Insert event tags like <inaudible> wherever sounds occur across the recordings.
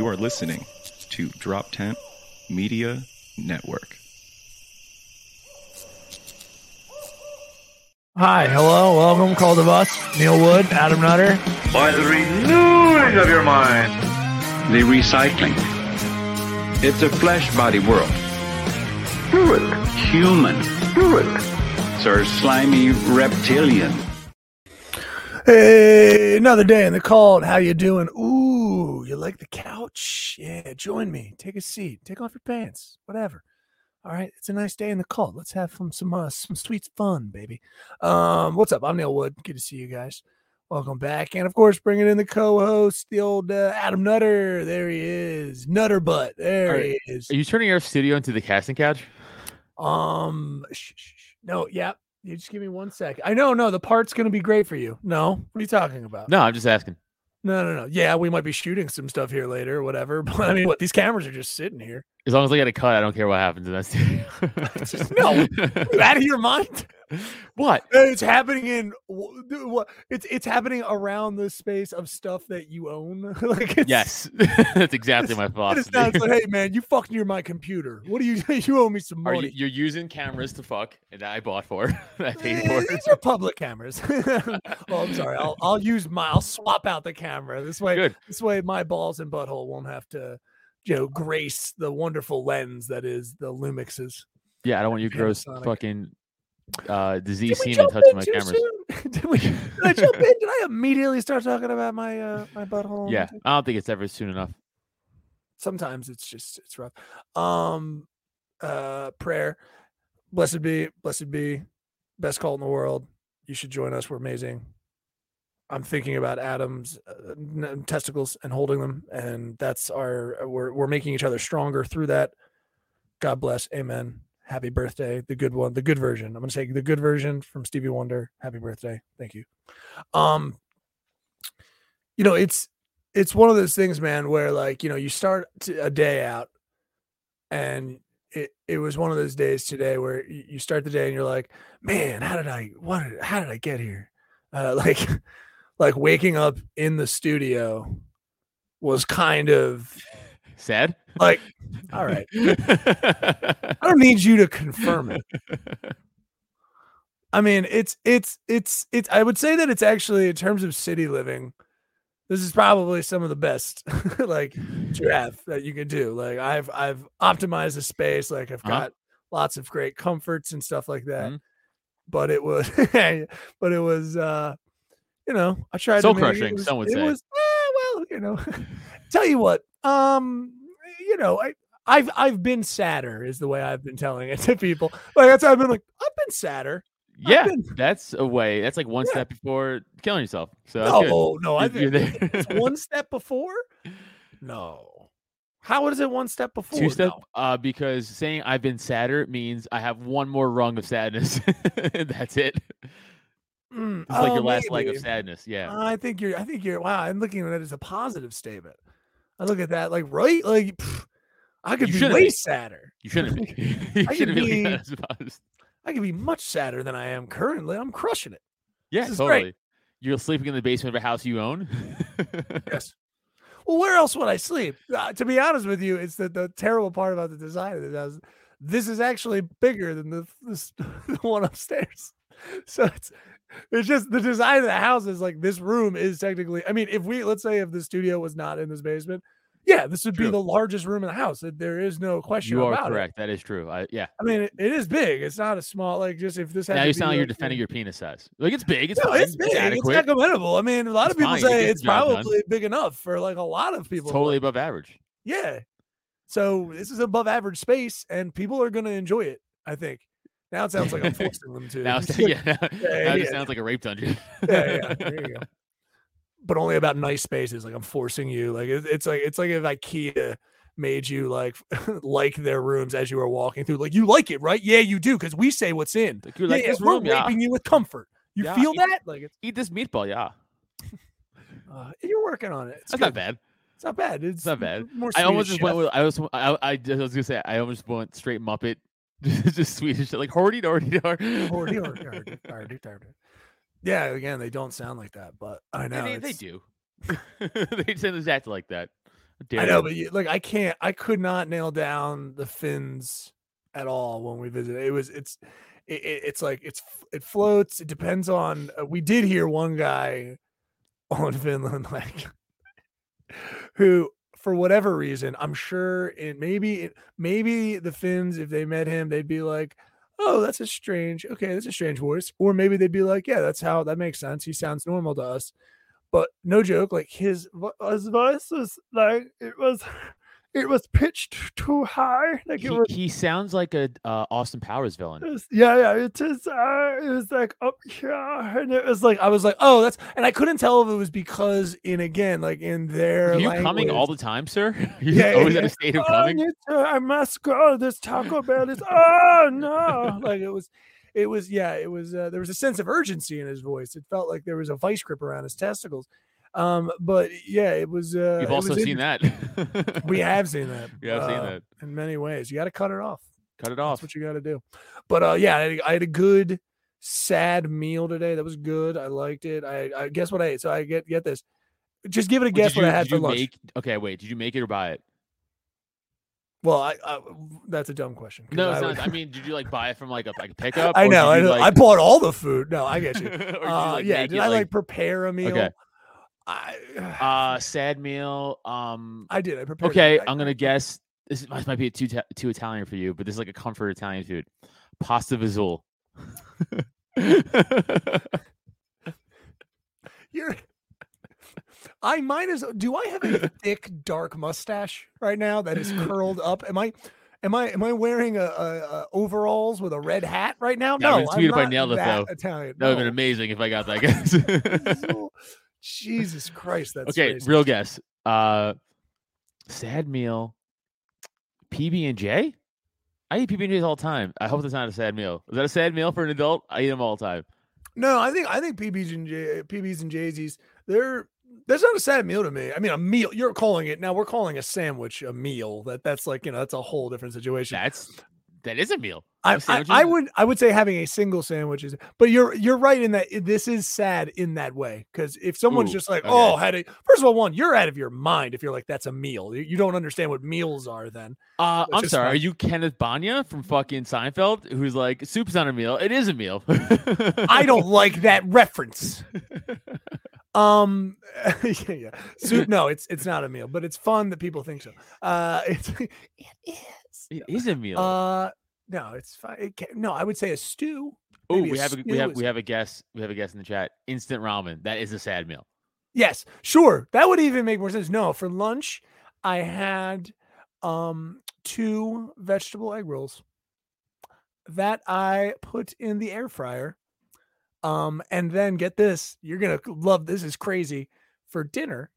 You are listening to Drop Tent Media Network. Hi, hello, welcome, Call the Bus, Neil Wood, Adam Nutter. by the renewing of your mind. the recycling. It's a flesh body world. Do it. Human. Do it. Sir slimy reptilian. Hey, another day in the cold. How you doing? Ooh, you like the couch? Yeah, join me. Take a seat. Take off your pants. Whatever. All right, it's a nice day in the cult. Let's have some some uh, some sweet fun, baby. Um, what's up? I'm Neil Wood. Good to see you guys. Welcome back, and of course, bringing in the co-host, the old uh, Adam Nutter. There he is, Nutter Butt. There All he is. Are you turning our studio into the casting couch? Um, sh- sh- sh- no, yeah. You just give me one second. I know, no, the part's gonna be great for you. No, what are you talking about? No, I'm just asking. No, no, no. Yeah, we might be shooting some stuff here later, or whatever. <laughs> But I mean, what these cameras are just sitting here. As long as I get a cut, I don't care what happens in that studio. <laughs> No, out of your mind? <laughs> what? It's happening in what? It's it's happening around the space of stuff that you own. <laughs> like it's, Yes, <laughs> that's exactly my It's philosophy. not like, hey man, you fucked near my computer. What do you you owe me some Are money? you, you're using cameras to fuck, and that I bought for, I paid Eh, for. These are public cameras. oh, I'm sorry. I'll I'll use my I'll swap out the camera. This way Good. this way my balls and butthole won't have to you know grace the wonderful lens that is the Lumixes. Yeah, I don't want you gross fucking uh, disease semen jump touching in my cameras. Did <laughs> we did I jump in? Did I immediately start talking about my uh my butthole? Yeah, I don't think it's ever soon enough. Sometimes it's just it's rough. Um uh prayer. Blessed be, blessed be, best cult in the world. You should join us. We're amazing. I'm thinking about Adam's uh, testicles and holding them, and that's our. uh, We're we're making each other stronger through that. God bless. Amen. Happy birthday, the good one, the good version. I'm gonna say the good version from Stevie Wonder. Happy birthday. Thank you. Um, you know, it's it's one of those things, man, where like you know you start a day out, and it it was one of those days today where you, start the day and you're like, man, how did I what how did I get here? Uh, <laughs> like like waking up in the studio was kind of Sad. like all right. I don't need you to confirm it. I mean, it's it's it's it's I would say that it's actually in terms of city living, this is probably some of the best <laughs> like have that you can do. Like I've I've optimized the space, like I've Uh-huh. got lots of great comforts and stuff like that. Mhm. But it was <laughs> but it was uh you know, I tried Soul to make it crushing, was- some would it say. was eh, well, you know. <laughs> tell you what, um you know, I I've I've been sadder is the way I've been telling it to people. Like that's I've been like, I've been sadder. yeah, been- that's a way. That's like one Yeah. step before killing yourself. So. No, no, you're there. it's one <laughs> step before. No. How is it one step before? Two step, No. uh, because saying I've been sadder means I have one more rung of sadness. <laughs> That's it. It's Mm, like oh, your last leg of sadness. Yeah. I think you're I think you're wow, I'm looking at it as a positive statement. I look at that like right, like pff, I could You be way be. sadder. You shouldn't be. <laughs> you I shouldn't could be. be- I could be much sadder than I am currently. I'm crushing it. Yeah, is great. totally. You're sleeping in the basement of a house you own. <laughs> Yes. Well, where else would I sleep? Uh, to be honest with you, it's the, the terrible part about the design of this house. This is actually bigger than the, this, <laughs> the one upstairs. So it's it's just the design of the house is like this room is technically. I mean, if we let's say if the studio was not in this basement, yeah, this would be the largest room in the house. There is no question you are correct. That is true. I, yeah. I mean, it, it is big. It's not a small like just if this. Had Now you sound like you're defending your penis size. Like it's big. It's no, it's big. It's adequate. not commendable. I mean, a lot It's of people fine. Say it's job done. probably big enough for like a lot of people. It's totally above average. Yeah. So this is above average space, and people are going to enjoy it. I think. Now it sounds like I'm <laughs> forcing them to. Now, <laughs> <laughs> yeah, now yeah, it yeah. sounds like a rape dungeon. yeah, yeah, there you go. But only about nice spaces. Like I'm forcing you. Like it, it's like it's like if IKEA made you like like their rooms as you were walking through. Like you like it, right? Yeah, you do, because we say what's in. Like, you like yeah, this we're room, yeah. raping you with comfort. You Yeah, feel eat- that? Like it's, Eat this meatball, yeah. uh, you're working on it. It's That's good. not bad. It's not bad. It's, It's not bad. I almost just went with. I was. I, I, I was gonna say. I almost went straight Muppet, <laughs> just Swedish, like hordy dordy dor. Hordy, hordy, hordy. Yeah, again, they don't sound like that, but I know they it's- do. <laughs> they tend to act like that. Dare I know, but you, like I can't. I could not nail down the fins at all when we visited. It was it's it, it- it's like it's it floats. It depends on. Uh, we did hear one guy <laughs> on Finland like who for whatever reason I'm sure it maybe maybe the Finns if they met him they'd be like. Oh, that's a strange. Okay, that's a strange voice. Or maybe they'd be like, "Yeah, that's how that makes sense. He sounds normal to us." But no joke, like his his voice was like it was <laughs> it was pitched too high. Like He, it was, he sounds like a uh, Austin Powers villain. it was- yeah, yeah. It is. Uh, it was like up here, and it was like I was like, oh, that's. And I couldn't tell if it was because in again, like in their. Are you coming all the time, sir? <laughs> You're Yeah, always yeah, in a state of "Oh, I coming. need to- I must go. This Taco Bell is. Oh no! Like it was. It was yeah. It was. Uh, there was a sense of urgency in his voice. It felt like there was a vice grip around his testicles. Um, but yeah, it was. Uh, You've also was seen that. <laughs> We have seen that. We have seen uh, that. in many ways. You got to cut it off. Cut it That's off. what you got to do. But uh, yeah, I had, I had a good sad meal today. That was good. I liked it. I, I guess what I ate. So I get get this. Just give it a guess did what I had for lunch. Make, okay, wait. Did you make it or buy it? Well, I, I that's a dumb question. No, I it's would- not. I mean, did you like buy it from like a like a pickup? I know. I you, know. like- I bought all the food. No, I get you. <laughs> you, Uh, like, yeah. Did it, I like prepare a meal? Okay. I uh <sighs> sad meal? Um. I did. I prepared. Okay, I- I'm gonna guess this might might be too ta- too Italian for you, but this is like a comfort Italian food. Pasta visual. <laughs> You're. I might as. Do I have a <laughs> thick dark mustache right now that is curled up? Am I? Am I? Am I wearing a, a, a overalls with a red hat right now? That No, sweet I'm if I nailed it, though. Italian. That would have been amazing if I got that guess. Jesus Christ, that's okay, racist. real guess. Uh, sad meal. PB and J. I eat PB and J's all the time. I hope that's not a sad meal. Is that a sad meal for an adult? I eat them all the time. No, I think I think PBs and J, PBs and J's. They're that's not a sad meal to me. I mean, a meal. You're calling it now. We're calling a sandwich a meal. That that's like you know that's a whole different situation. That's that is a meal. I, I. I would I would say having a single sandwich is, but you're you're right in that this is sad in that way because if someone's Ooh, just like, okay. oh, had a first of all, one, you're out of your mind if you're like that's a meal. You, don't understand what meals are. Then Uh, I'm sorry. Are you Kenneth Bania from fucking Seinfeld, who's like, "Soup's not a meal. It is a meal." I don't <laughs> like that reference. Um, <laughs> yeah, yeah. Soup, no, it's it's not a meal, but it's fun that people think so. Uh, <laughs> it's it is. It is a meal. Uh, no, it's fine. It can, no, I would say a stew. oh, we have a, we have we have a guess. We have a guess in the chat. Instant ramen. That is a sad meal. Yes, sure. That would even make more sense. No, for lunch, I had um two vegetable egg rolls that I put in the air fryer. Um, and then get this, you're gonna love this is crazy. For dinner,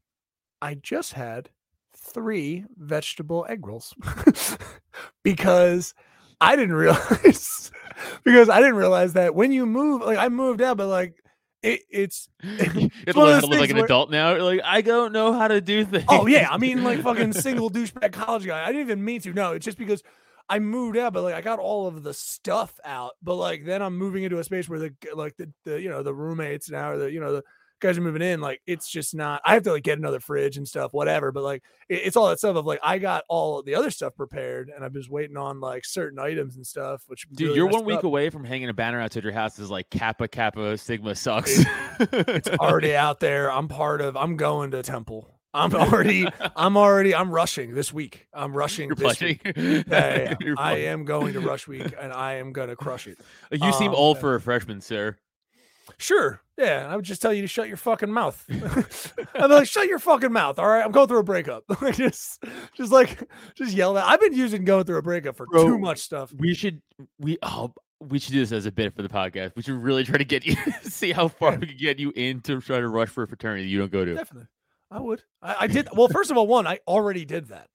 I just had three vegetable egg rolls <laughs> because I didn't <laughs> realize because I didn't realize that when you move, like I moved out, but like it, it's <laughs> have one of learn how those to live like an where- adult now. Like, I don't know how to do things. Oh yeah, I mean like fucking <laughs> single douchebag college guy. I didn't even mean to. No, it's just because I moved out, but like I got all of the stuff out. But like then I'm moving into a space where the like the, the you know the roommates now or the you know the guys are moving in. Like it's just not. I have to like get another fridge and stuff, whatever. But like it, it's all that stuff of like I got all the other stuff prepared, and I'm just waiting on like certain items and stuff. Which Dude, really you're one week up. away from hanging a banner outside your house is like Kappa Kappa Sigma sucks. it's already <laughs> out there. I'm part of. I'm going to temple. I'm <laughs> already. I'm already. I'm rushing this week. I'm rushing. You're this week. Yeah, yeah, yeah. <laughs> I am going to rush week, and I am gonna crush it. You seem um, old yeah. for a freshman, sir. Sure. Yeah. I would just tell you to shut your fucking mouth. <laughs> Be like, shut your fucking mouth. All right. I'm going through a breakup. <laughs> Like, just, just like, just yell that. I've been using going through a breakup for Bro, too much stuff. We should we oh we should do this as a bit for the podcast. We should really try to get you <laughs> see how far we can get you in to try to rush for a fraternity you don't go to. Definitely. I would. I, I did. Well, first of all, one, I already did that.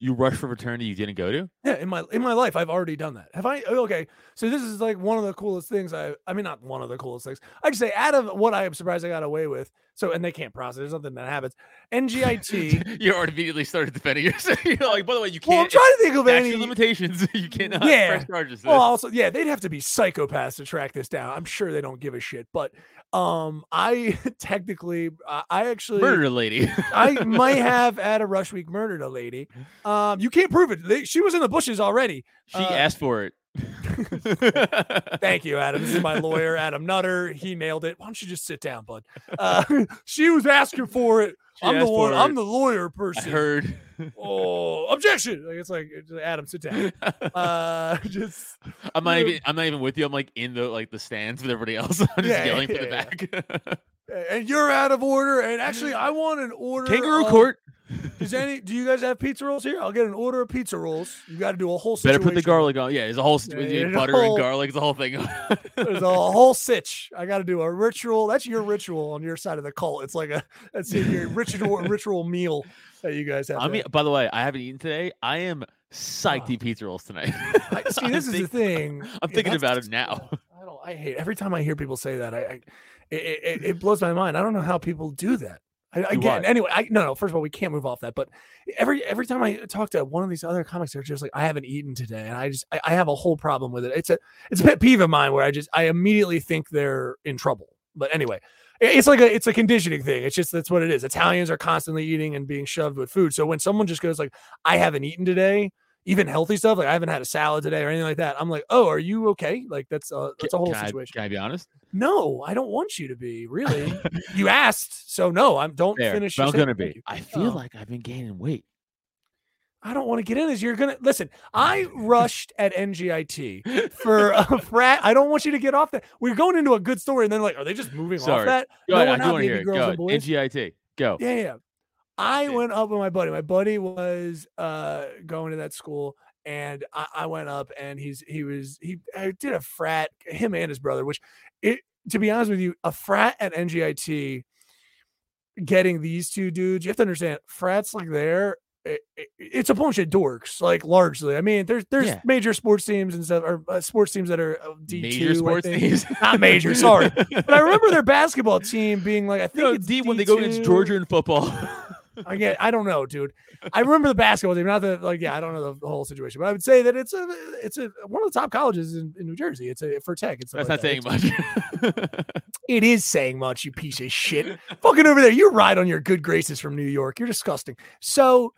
You rush for fraternity you didn't go to? Yeah, in my in my life, I've already done that. Have I? oh, Okay, so this is like one of the coolest things. I I mean, not one of the coolest things. I just say out of what I am surprised I got away with. So and they can't process. There's nothing that happens. NJIT. <laughs> you already immediately started defending yourself. <laughs> You're like, by the way, you can't. well, I'm trying to think of any. limitations. <laughs> you cannot Yeah. press charges. Well, also, yeah, they'd have to be psychopaths to track this down. I'm sure they don't give a shit. But um, I <laughs> technically, I actually, murdered a lady. I might <laughs> have at a rush week murdered a lady. Um, you can't prove it. They, she was in the bushes already. she uh, asked for it. <laughs> Thank you, Adam. This is my lawyer, Adam Nutter. He nailed it. Why don't you just sit down, bud? Uh, she was asking for it. I'm the one. I'm the lawyer I person. heard. <laughs> Oh, objection! Like it's like Adam, sit down. <laughs> Uh, <laughs> just I'm not even. I'm not even with you. I'm like in the like the stands with everybody else. I'm just Yeah, yelling yeah, from the yeah. back. And you're out of order. And actually, I want an order. Kangaroo of- court. <laughs> Is any? Do you guys have pizza rolls here? I'll get an order of pizza rolls. You got to do a whole. Better put the garlic on. Yeah, there's a whole Yeah, with yeah, your the butter whole- and garlic. It's the whole thing. <laughs> There's a whole sitch. I got to do a ritual. That's your ritual on your side of the cult. It's like a that's your ritual <laughs> ritual meal that you guys have. I mean, by the way, I haven't eaten today. I am psyched to pizza rolls tonight. I, see, I'm this is the thing. I'm thinking that's about it now. I don't. I hate every time I hear people say that. I, I it, it, it blows my mind. I don't know how people do that. I, again, anyway, I no, no. First of all, we can't move off that. But every every time I talk to one of these other comics, they're just like, I haven't eaten today, and I just I, I have a whole problem with it. It's a it's a pet peeve of mine where I just I immediately think they're in trouble. But anyway, it's like a it's a conditioning thing. It's just that's what it is. Italians are constantly eating and being shoved with food. So when someone just goes like, I haven't eaten today, even healthy stuff, like I haven't had a salad today or anything like that, I'm like, oh, are you okay? Like that's a that's a whole can I, situation. can I be honest? No, I don't want you to be. Really, <laughs> you asked, so no. I'm don't Fair, finish. I'm gonna be. I feel Oh. like I've been gaining weight. I don't want to get in this. You're gonna listen. I <laughs> rushed at NJIT for a frat. I don't want you to get off that. We're going into a good story, and then like, are they just moving off that? Go no, ahead. I do want to hear it. Go. NJIT. Go. Yeah, yeah. I went up with my buddy. My buddy was uh going to that school, and I, I went up, and he's he was he I did a frat. Him and his brother, which it to be honest with you, a frat at NJIT. Getting these two dudes, you have to understand, frats like there, it, it- it's a bunch of dorks, like largely. I mean, there's there's Yeah. major sports teams and stuff, or uh, sports teams that are D Major sports teams. not major. Sorry, <laughs> but I remember their basketball team being like, I think No, it's D when they go against D2. Georgia in football. <laughs> I get, I don't know, dude. I remember the basketball team, not the like, yeah, I don't know the, whole situation, but I would say that it's a, it's a one of the top colleges in, in New Jersey. It's a for tech. It's That's not saying much. It is saying much, you piece of shit. Fucking over there, you ride on your good graces from New York. You're disgusting. So,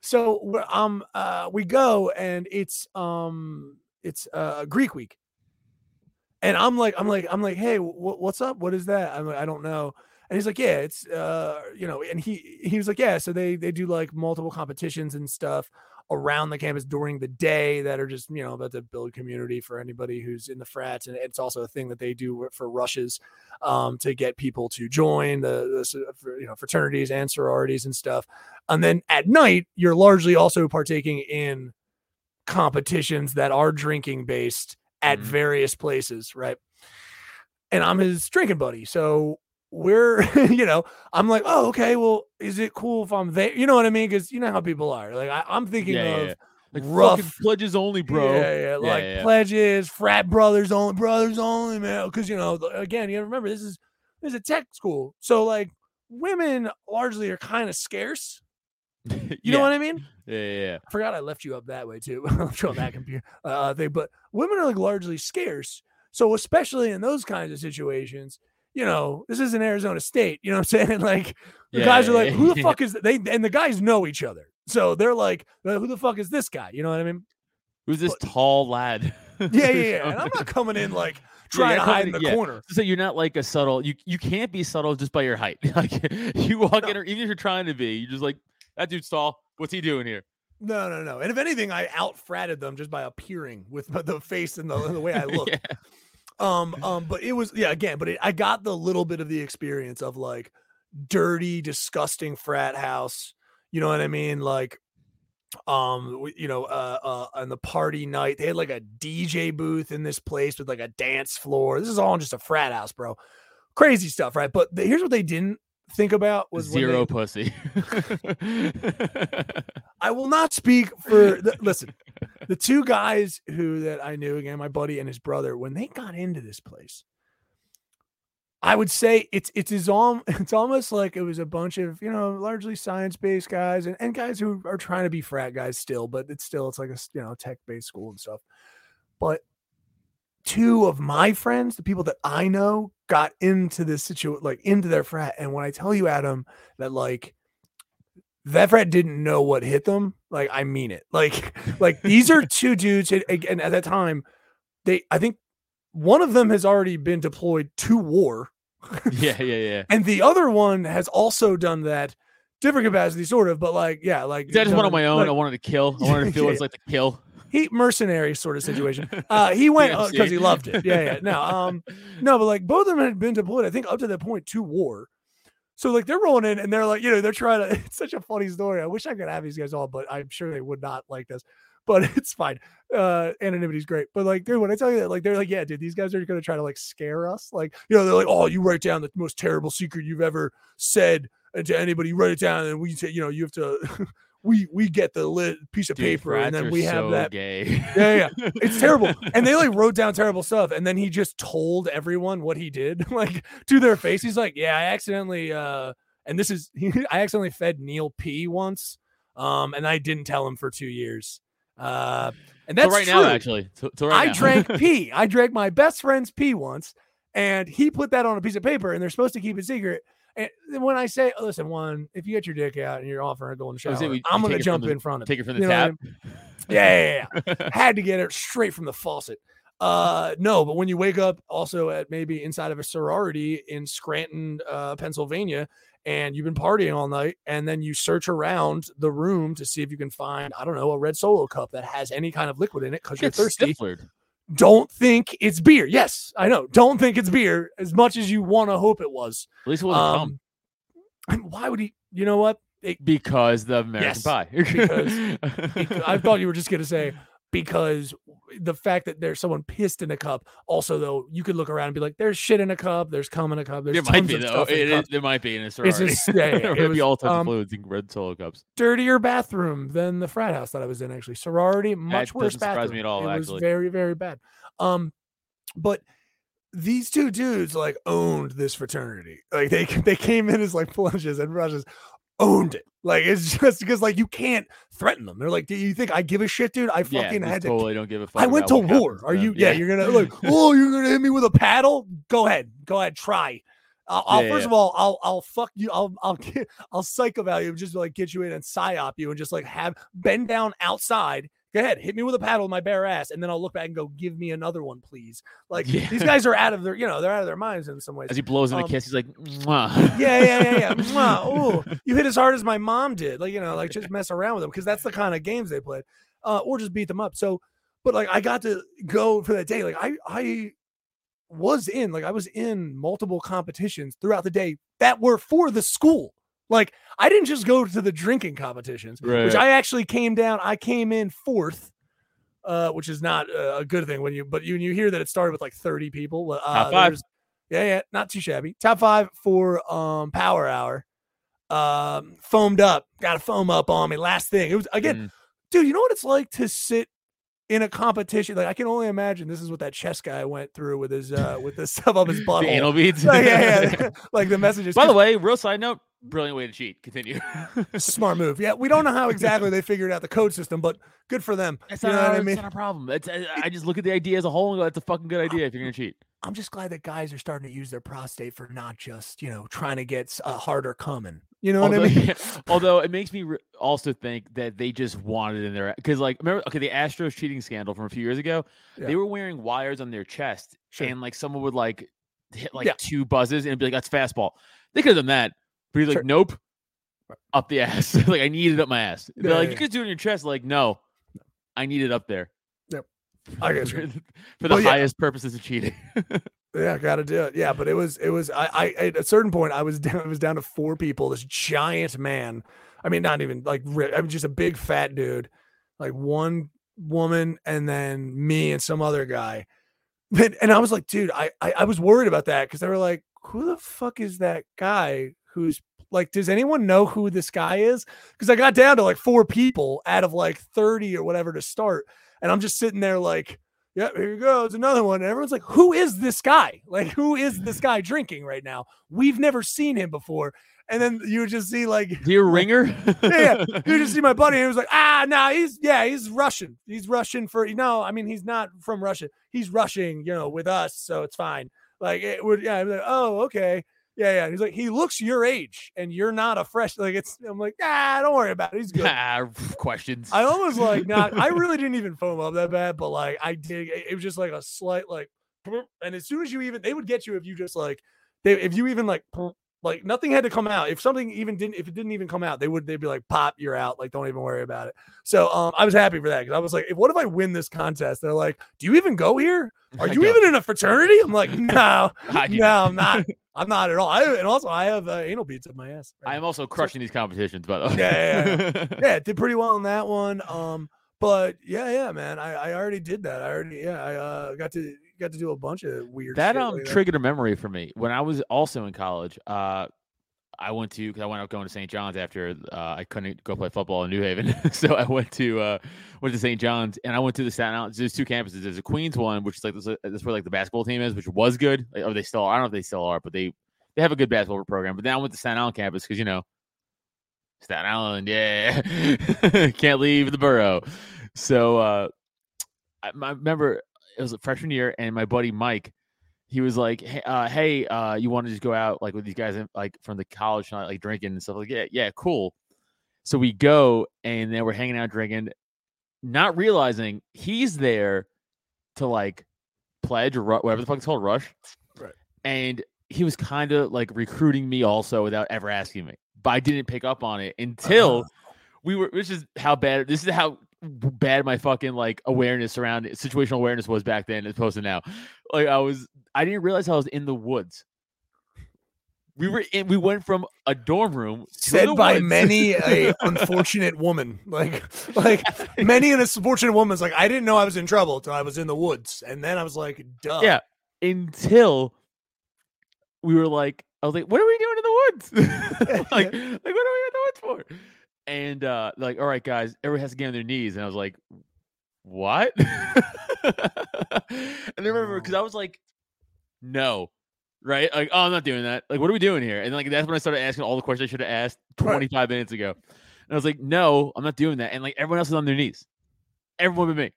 so um, uh, we go and it's um, it's uh Greek week, and I'm like, I'm like, I'm like, hey, wh- what's up? What is that? I'm like, I don't know. And he's like, yeah, it's uh, you know, and he he was like, yeah, so they they do like multiple competitions and stuff around the campus during the day that are just you know about to build community for anybody who's in the frats, and it's also a thing that they do for rushes um, to get people to join the, the you know fraternities and sororities and stuff. And then at night, you're largely also partaking in competitions that are drinking based at Mhm. various places, right? And I'm his drinking buddy, so we're <laughs> you know i'm like oh okay well is it cool if i'm there you know what i mean because you know how people are like I, i'm thinking Yeah, of yeah. Like rough pledges only, bro. yeah, yeah, like pledges, frat brothers only, brothers only, man. Because you know, again, you gotta remember this is this is a tech school, so like women largely are kind of scarce. <laughs> You know what I mean? Yeah, yeah, yeah. I forgot I left you up that way too. <laughs> I'm showing that computer uh, thing, but women are like largely scarce. So especially in those kinds of situations, you know, this isn't Arizona State. You know what I'm <laughs> saying? Like the Yeah, guys are yeah, like, who the yeah. fuck is th- they? And the guys know each other, so they're like, who the fuck is this guy? You know what I mean? Who's this tall lad? <laughs> Yeah, yeah, yeah. And I'm not coming in like <laughs> trying you're to hide in the yeah. corner. So you're not like a subtle. You you can't be subtle just by your height. Like you walk in, or even if you're trying to be, you're just like that dude's tall. What's he doing here? No, no, no. And if anything, I out fratted them just by appearing with the face and the, the way I look. Yeah. Um, um, but it was yeah, again, but it, I got the little bit of the experience of like dirty, disgusting frat house. You know what I mean? Like, um, you know, uh, uh, on the party night, they had like a DJ booth in this place with like a dance floor. This is all just a frat house, bro. Crazy stuff, right? But the, here's what they didn't think about was when they- Zero pussy. <laughs> I will not speak for the, listen. The two guys who that I knew again, my buddy and his brother, when they got into this place, I would say it's it's is all <laughs> it's almost like it was a bunch of you know largely science based guys and, and guys who are trying to be frat guys still, but it's still it's like a you know tech based school and stuff. But two of my friends, the people that I know, got into this situation like into their frat, and when I tell you, Adam, that like that frat didn't know what hit them, like I mean it. <laughs> Like like these are <laughs> two dudes, and, and at that time, they I think one of them has already been deployed to war <laughs> yeah, yeah, yeah. and the other one has also done that different capacity sort of but like yeah like. I just went on my own. like, I wanted to kill. I wanted to feel what it's like to kill. He mercenary sort of situation. <laughs> Uh he went because he loved it. Yeah yeah no um no but like both of them had been deployed i think up to that point to war. So like they're rolling in and they're like you know they're trying to <laughs> it's such a funny story. I wish i could have these guys all, but i'm sure they would not like this but <laughs> it's fine. Uh anonymity's great. But like dude when i tell you that like they're like yeah dude these guys are gonna try to like scare us like you know they're like oh you write down the most terrible secret you've ever said uh, to anybody. Write it down and we say you know you have to we we get the lit piece of Dude, paper and then we have so that Gay. yeah, yeah. It's terrible. <laughs> And they like wrote down terrible stuff. And then he just told everyone what he did, <laughs> like to their face. He's like, Yeah, I accidentally uh and this is <laughs> I accidentally fed Neil P once. Um, and I didn't tell him for two years. Uh and that's so right true. now, actually. So, so right I now. drank pee. I drank my best friend's pee once, and he put that on a piece of paper, and they're supposed to keep it secret. And when I say, listen, one, if you get your dick out and you're offering to go in the shower, we, I'm it from jump the- in front of Take it. Take it from the You what I tap. mean? Yeah, yeah, yeah. <laughs> Had to get it straight from the faucet. Uh, no, but when you wake up also at maybe inside of a sorority in Scranton, uh, Pennsylvania, and you've been partying all night, and then you search around the room to see if you can find, I don't know, a red solo cup that has any kind of liquid in it because you're thirsty stiflered. Don't think it's beer. Yes, I know. Don't think it's beer as much as you want to hope it was. At least it wasn't cum. Um, why would he? You know what? It, Because the American Yes, Pie. bec- <laughs> I thought you were just gonna say because the fact that there's someone pissed in a cup. Also, though, you could look around and be like, "There's shit in a cup. There's cum in a cup. There's There might be though. It is, cups." there might be in a It's sorority. just- yeah, yeah, <laughs> there it might was, be all types um, of fluids in red solo cups. dirtier bathroom than the frat house that I was in. Actually, sorority much worse doesn't surprise me at all, It actually. was very very bad. Um, but these two dudes like owned this fraternity. Like they they came in as like <laughs> plunges and brushes, owned it. Like it's <laughs> just because like you can't threaten them. They're like, do you think I give a shit, dude? I fucking just had to. totally don't give a fuck. I went to war. Are you? Yeah, you're gonna like. <laughs> Oh, you're gonna hit me with a paddle? Go ahead, go ahead, try. I'll, I'll Yeah, first yeah. of all, I'll I'll fuck you. I'll I'll get, I'll psycho value just like get you in and psyop you and just like have bend down outside. Go ahead, hit me with a paddle in my bare ass, and then I'll look back and go, give me another one, please. Like Yeah. these guys are out of their, you know, they're out of their minds in some ways. As he blows in a Um, kiss, he's like, Mwah. yeah, yeah, yeah, yeah. <laughs> Mwah, ooh, you hit as hard as my mom did. Like, you know, like just mess around with them because that's the kind of games they played. Uh, or just beat them up. So, but like I got to go for that day. Like I I was in, like I was in multiple competitions throughout the day that were for the school. Like I didn't just go to the drinking competitions, which I actually came down. I came in fourth. Uh, which is not uh, a good thing when you, but you you hear that it started with like 30 people. Uh, Top five. yeah, yeah, not too shabby. Top five for um Power Hour. Um, foamed up, got a foam up on me. Last thing, it was again, Mm. dude. You know what it's like to sit in a competition? Like I can only imagine this is what that chess guy went through with his uh with the stuff up his <laughs> The anal beads. Like, <laughs> yeah, yeah, <laughs> like the messages. By the way, real side note, brilliant way to cheat. Continue. <laughs> smart move. Yeah, we don't know how exactly they figured out the code system, but good for them. That's you not, know what I mean? not a problem. It's, I, just look at the idea as a whole and go, that's a fucking good idea if you're gonna cheat. I'm just glad that guys are starting to use their prostate for not just you know trying to get a uh, harder coming. You know what I mean? <laughs> although it makes me re- also think that they just wanted in there because, like, remember, okay, the Astros cheating scandal from a few years ago, Yeah. they were wearing wires on their chest, Sure. and like someone would like hit like Yeah. two buzzes and be like, that's fastball. They could have done that, but he's like, Sure. nope, up the ass. <laughs> like, I need it up my ass. They're Yeah, like, yeah. you could do it in your chest. Like, no, I need it up there. Yep. <laughs> I get for, you. for the Well, yeah. highest purposes of cheating. <laughs> Yeah, got to do it. Yeah, but it was it was I, I at a certain point I was down it was down to four people. This giant man. I mean, not even like I mean, just a big fat dude, like one woman, and then me and some other guy. But, and I was like, dude, I I, I was worried about that because they were like, who the fuck is that guy who's like, does anyone know who this guy is? Because I got down to like four people out of like thirty or whatever to start, and I'm just sitting there like Yep, here you go. It's another one. And everyone's like, who is this guy? Like, who is this guy drinking right now? We've never seen him before. And then you would just see like Dear <laughs> ringer. yeah, you just see my <laughs> buddy, and he was like, ah, no, he's yeah, he's Russian. He's Russian for no, I mean, he's not from Russia. He's rushing, you know, with us, so it's fine. Like it would, yeah. I'm like, oh, okay, yeah, yeah. And he's like, he looks your age, and you're not a fresh. Like it's, I'm like, ah, don't worry about it. He's good. Ah, <laughs> questions. I almost like not. I <laughs> really didn't even foam up that bad, but like I did. It was just like a slight like, and as soon as you even, they would get you if you just like, they if you even like, like nothing had to come out. If something even didn't, if it didn't even come out, they would they'd be like, pop, you're out. Like don't even worry about it. So um, I was happy for that because I was like, if, what if I win this contest? They're like, do you even go here? Are <laughs> I you even in a fraternity? I'm like, no, no, I'm not. I'm not at all. I, and also I have uh, anal beads up my ass. right I am also crushing these competitions, by the way. Yeah, yeah, <laughs> yeah, did pretty well on that one. Um, but yeah, yeah, man, I, I already did that. I already, yeah, I uh, got to got to do a bunch of weird. that um like that. triggered a memory for me when I was also in college. Uh, I went to because I went out going to St. John's after uh, I couldn't go play football in New Haven, <laughs> so I went to uh, went to St. John's and I went to the Staten Island. There's two campuses. There's a Queens one, which is like this, this where like the basketball team is, which was good. Like, or they still are. I don't know if they still are, but they they have a good basketball program. But then I went to Staten Island campus because you know Staten Island, yeah, <laughs> can't leave the borough. So uh, I, I remember it was a freshman year, and my buddy Mike, he was like, "Hey, uh, hey, uh, you want to just go out like with these guys like from the college, night, like drinking and stuff like yeah, yeah, cool." So we go, and then we're hanging out drinking, not realizing he's there to like pledge or ru- whatever the fuck it's called, rush, Right. And he was kind of like recruiting me also without ever asking me, but I didn't pick up on it until Uh, we were. This is how bad. This is how bad my fucking like awareness around it- situational awareness was back then as opposed to now. Like I was, I didn't realize I was in the woods. We hmm. were in. We went from a dorm room said by woods. many <laughs> a unfortunate woman. Like like many an unfortunate woman's like, I didn't know I was in trouble till I was in the woods. And then I was like, duh. Yeah. until we were like, I was like, what are we doing in the woods? <laughs> <laughs> like, like, what are we in the woods for? And uh, like, all right, guys, everyone has to get on their knees. And I was like, what? <laughs> and I remember because I was like, no, right? Like, oh, I'm not doing that. Like, what are we doing here? And like, that's when I started asking all the questions I should have asked Right. 25 minutes ago. And I was like, no, I'm not doing that. And like, everyone else is on their knees, everyone but me.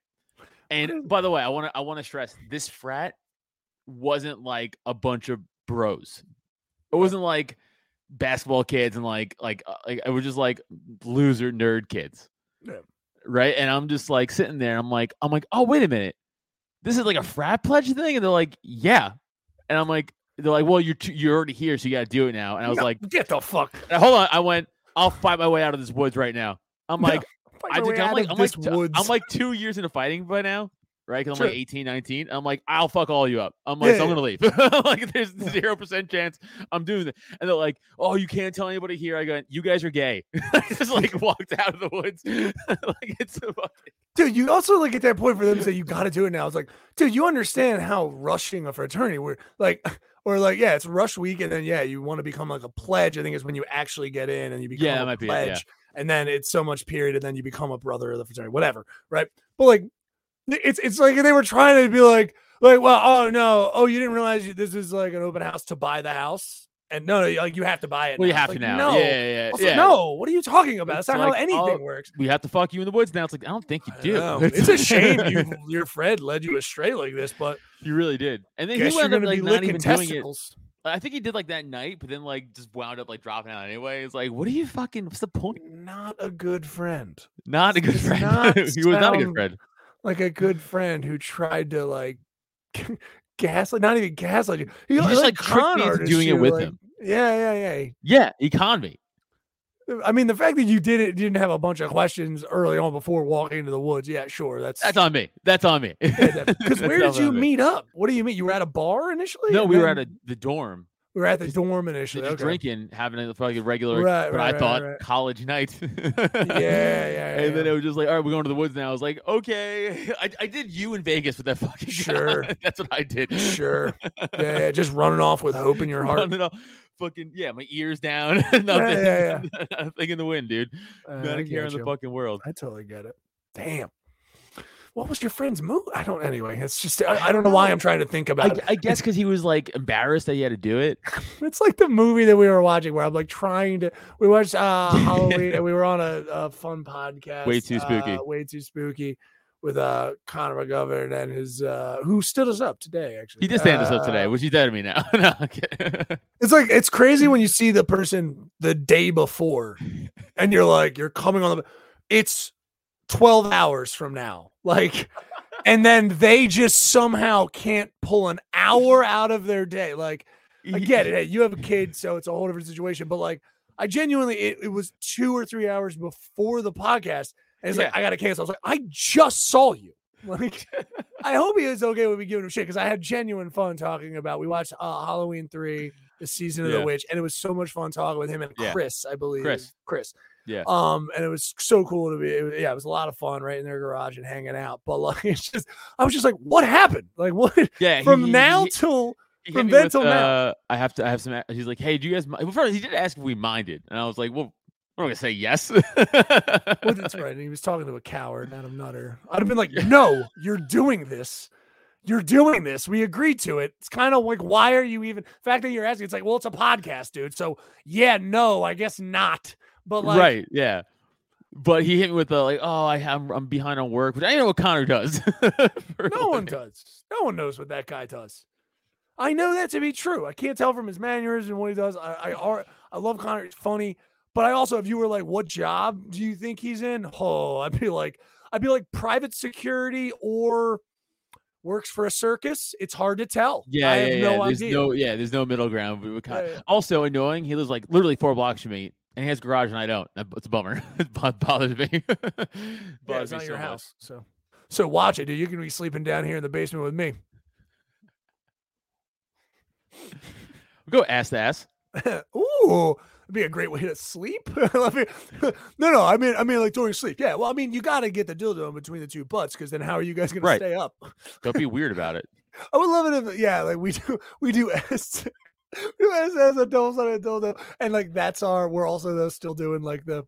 And by the way, I want to I want to stress this frat wasn't like a bunch of bros. It wasn't like basketball kids and like like uh, like it was just like loser nerd kids. Yeah. Right? And I'm just like sitting there. I'm like I'm like, "Oh, wait a minute. This is like a frat pledge thing?" And they're like, "Yeah." And I'm like they're like, "Well, you're too, you're already here, so you got to do it now." And I was No, like, get the fuck. "Hold on." I went, "I'll fight my way out of this woods right now." I'm like, I my think way I'm like I'm like, I'm like two years into fighting by now, right? Because I'm like Sure. 18, 19. I'm like, I'll fuck all you up. I'm like, Yeah, so I'm gonna leave. <laughs> like, there's <laughs> zero percent chance I'm doing it. And they're like, oh, you can't tell anybody here. I go, you guys are gay. <laughs> I just like walked out of the woods. like it's a fucking dude, you also like at that point for them to say you got to do it now. It's like, dude, you understand how rushing a fraternity we're like, or like, yeah, it's rush week, and then yeah, you want to become like a pledge. I think is when you actually get in and you become Yeah, a might be it, yeah. pledge, and then it's so much period, and then you become a brother of the fraternity, whatever, right? But like, it's it's like they were trying to be like, like, well, oh no, oh, you didn't realize you- this is like an open house to buy the house, and no, no, like you have to buy it. well, you have It's to now. No, Yeah, yeah, yeah. Like, yeah. no, what are you talking about? It's That's not like, how anything oh, works. We have to fuck you in the woods now. It's like I don't think you do. <laughs> It's a shame you your friend led you astray like this, but <laughs> You really did. And then he wound up like not even doing it. I think he did like that night, but then like just wound up like dropping out anyway. It's like, what are you fucking? What's the point? Not a good friend. Not a good friend. <laughs> he was not a good friend. Like a good friend who tried to like <laughs> gaslight, not even gaslight you. He, He just, like, con me into artist doing it with like- him. Yeah, yeah, yeah. Yeah, he conned me. Uh, I mean, the fact that you did it, didn't have a bunch of questions early on before walking into the woods. Yeah, sure. That's That's on me. That's on me. because <laughs> That's where did you me. meet up? What do you mean? You were at a bar initially? No, we were at a the dorm. We were at the dorm Just initially. Okay. drinking, having a a regular, Right, what right, I right, thought right. college night. <laughs> Yeah, yeah, And then it was just like, all right, we're going to the woods now. I was like, okay. <laughs> I, I did you in Vegas with that fucking. Sure. <laughs> That's what I did. Sure. Yeah, yeah, just running off with hope in your heart. Running off, fucking yeah, my ears down, nothing, yeah, nothing in the wind, dude. Uh, Not a care in the you. fucking world. I totally get it. Damn. What was your friend's move? I don't. Anyway, it's just I, I don't know why I'm trying to think I, about it. I guess because he was like embarrassed that he had to do it. <laughs> It's like the movie that we were watching where I'm like trying to. We watched uh Halloween <laughs> and we were on a, a fun podcast. Way too spooky. uh, way too spooky with uh Connor McGovern and his uh who stood us up today. Actually, He did stand us up today, Uh, which he's dead to me now. <laughs> no. It's like it's crazy when you see the person the day before, and you're like you're coming on the. It's twelve hours from now, like. And then they just somehow can't pull an hour out of their day. Like, I get it. Hey, you have a kid, so it's a whole different situation. But like, I genuinely, it, it was two or three hours before the podcast, and it's like I got to cancel. I was like, I just saw you. Like, <laughs> I hope he is okay with me giving him shit because I had genuine fun talking about. We watched uh, Halloween three, the season of Yeah. the witch, and it was so much fun talking with him and Yeah. Chris, I believe. Chris. Chris. Yeah. Um, and it was so cool to be. It was, yeah, it was a lot of fun right in their garage and hanging out. But like, <laughs> it's just, I was just like, what happened? Like, what <laughs> yeah, from he- now he- till he from then with, till now. uh, I have to. I have some. He's like, "Hey, do you guys?" mi-" Well, first, he did ask if we minded, and I was like, "Well, I'm gonna say yes." Well, that's right. And he was talking to a coward, not a nutter. I'd have been like, no, you're doing this. You're doing this. We agreed to it. It's kind of like, why are you even? The fact that you're asking, it's like, well, it's a podcast, dude. So yeah, no, I guess not. But like, right? Yeah. But he hit me with the like, "Oh, I have, I'm behind on work," which I know what Connor does. <laughs> no one does. No one knows what that guy does. I know that to be true. I can't tell from his manners and what he does. I I, I love Connor. He's funny. But I also, if you were like, what job do you think he's in? Oh, I'd be like, I'd be like private security or works for a circus. It's hard to tell. Yeah, I yeah, have yeah. no there's idea. no, yeah, there's no middle ground. Kind- Yeah, yeah. Also annoying. He lives like literally four blocks from me, and he has a garage, and I don't. It's a bummer. <laughs> it bothers me. <laughs> Yeah, bothers it's not your so much. house. So, so watch it, dude. You can be sleeping down here in the basement with me. we Go ass to ass. <laughs> Ooh, it'd be a great way to sleep. No, no, I mean, I mean, like during sleep. Yeah, well, I mean, you got to get the dildo in between the two butts because then how are you guys gonna Right. stay up? Don't be weird about it. I would love it if, yeah, like we do, we do S, we do S as a double sided and like that's our. We're also though still doing like the,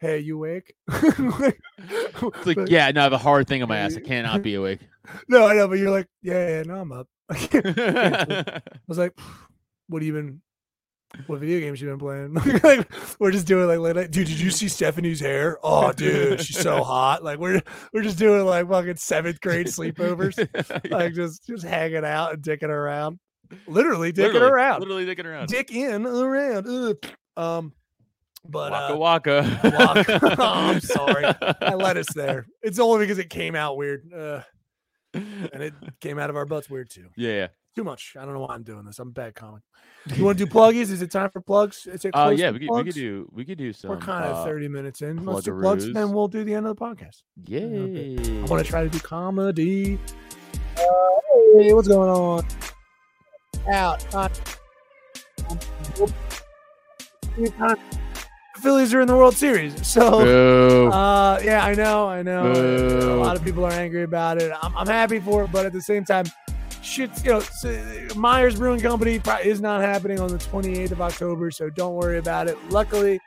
hey, you awake? <laughs> Like- It's like, like, yeah, no, I have a hard thing on my ass. I <laughs> cannot be awake. no, I know, but you're like, yeah, yeah, no, I'm up. I can't- I can't sleep. I was like, what have you been? What video games you been playing? <laughs> like, we're just doing like late night. Dude, did you see Stephanie's hair? Oh, dude, she's so hot. Like we're we're just doing like fucking seventh grade sleepovers, like just just hanging out and dicking around. Literally dicking Literally- around, Literally dicking around. dick in around. Ugh. Um, but waka uh, waka. waka- <laughs> Oh, <laughs> I'm sorry. I let us there. <laughs> It's only because it came out weird, uh, and it came out of our butts weird too. Yeah, yeah. Too much. I don't know why I'm doing this. I'm a bad comic. You want to do pluggies? Is it time for plugs? Is it Uh, yeah, we could, we could do we could do some. We're kind of uh, 30 minutes in. Let's do plugs, and then we'll do the end of the podcast. Yay! I want to try to do comedy. Hey, what's going on? Out. Uh, the Phillies are in the World Series, so uh, yeah, I know, I know. A lot of people are angry about it. I'm, I'm happy for it, but at the same time, shit, you know, Myers Brewing Company is not happening on the 28th of October, so don't worry about it. Luckily,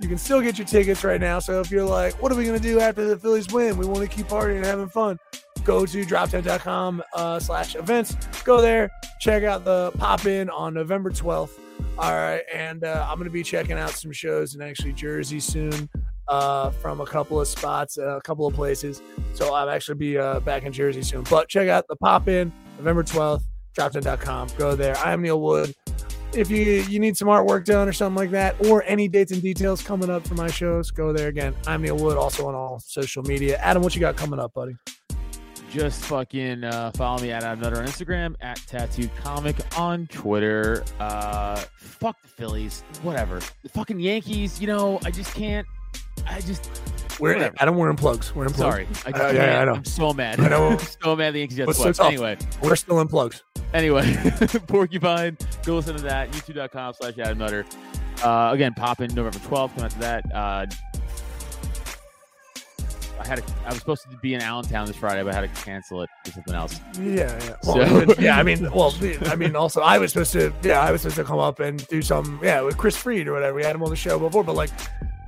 you can still get your tickets right now. So if you're like, what are we gonna do after the Phillies win? We want to keep partying and having fun. Go to droptent.com uh, slash events. Go there, check out the pop in on November 12th. All right, and uh, I'm gonna be checking out some shows in actually Jersey soon uh, from a couple of spots, uh, a couple of places. So I'll actually be uh, back in Jersey soon. But check out the pop in November 12th, droptent.com. Go there. I'm Neil Wood. If you you need some artwork done or something like that, or any dates and details coming up for my shows, go there again. I'm Neil Wood, also on all social media. Adam, what you got coming up, buddy? Just fucking uh, follow me at Adam Nutter on Instagram, at Tattoo Comic on Twitter. Uh, fuck the Phillies, whatever. The fucking Yankees, you know, I just can't. I just We're Whatever. Adam. We're in plugs. We're in plugs. sorry. I just Uh, yeah, I know. I'm so mad. I know. <laughs> I'm so mad the Yankees got swept. Anyway, We're still in plugs. anyway, <laughs> Porcupine. Go listen to that. YouTube.com slash Adam Nutter. Uh, again, pop in November 12th. Come after that. Uh, I had a, I was supposed to be in Allentown this Friday, but I had to cancel it for something else. Yeah, yeah. Well, So- yeah, I mean, <laughs> well, I mean, also, I was supposed to, yeah, I was supposed to come up and do some, yeah, with Chris Freed or whatever. We had him on the show before, but like,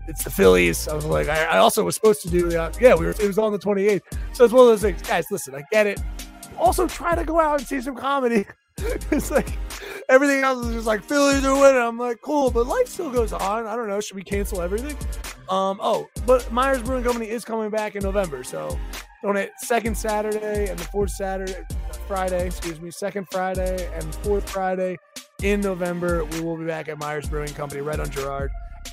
it's the Phillies. I was like, I, I also was supposed to do that. Uh, yeah, we were. It was on the 28th. So it's one of those things, guys. Listen, I get it. Also, try to go out and see some comedy. <laughs> it's like everything else is just like Phillies are winning. I'm like, cool, but life still goes on. I don't know. Should we cancel everything? Um. Oh, but Myers Brewing Company is coming back in November, so on donate second Saturday and the fourth Saturday, Friday. Excuse me, second Friday and fourth Friday in November. We will be back at Myers Brewing Company right on Girard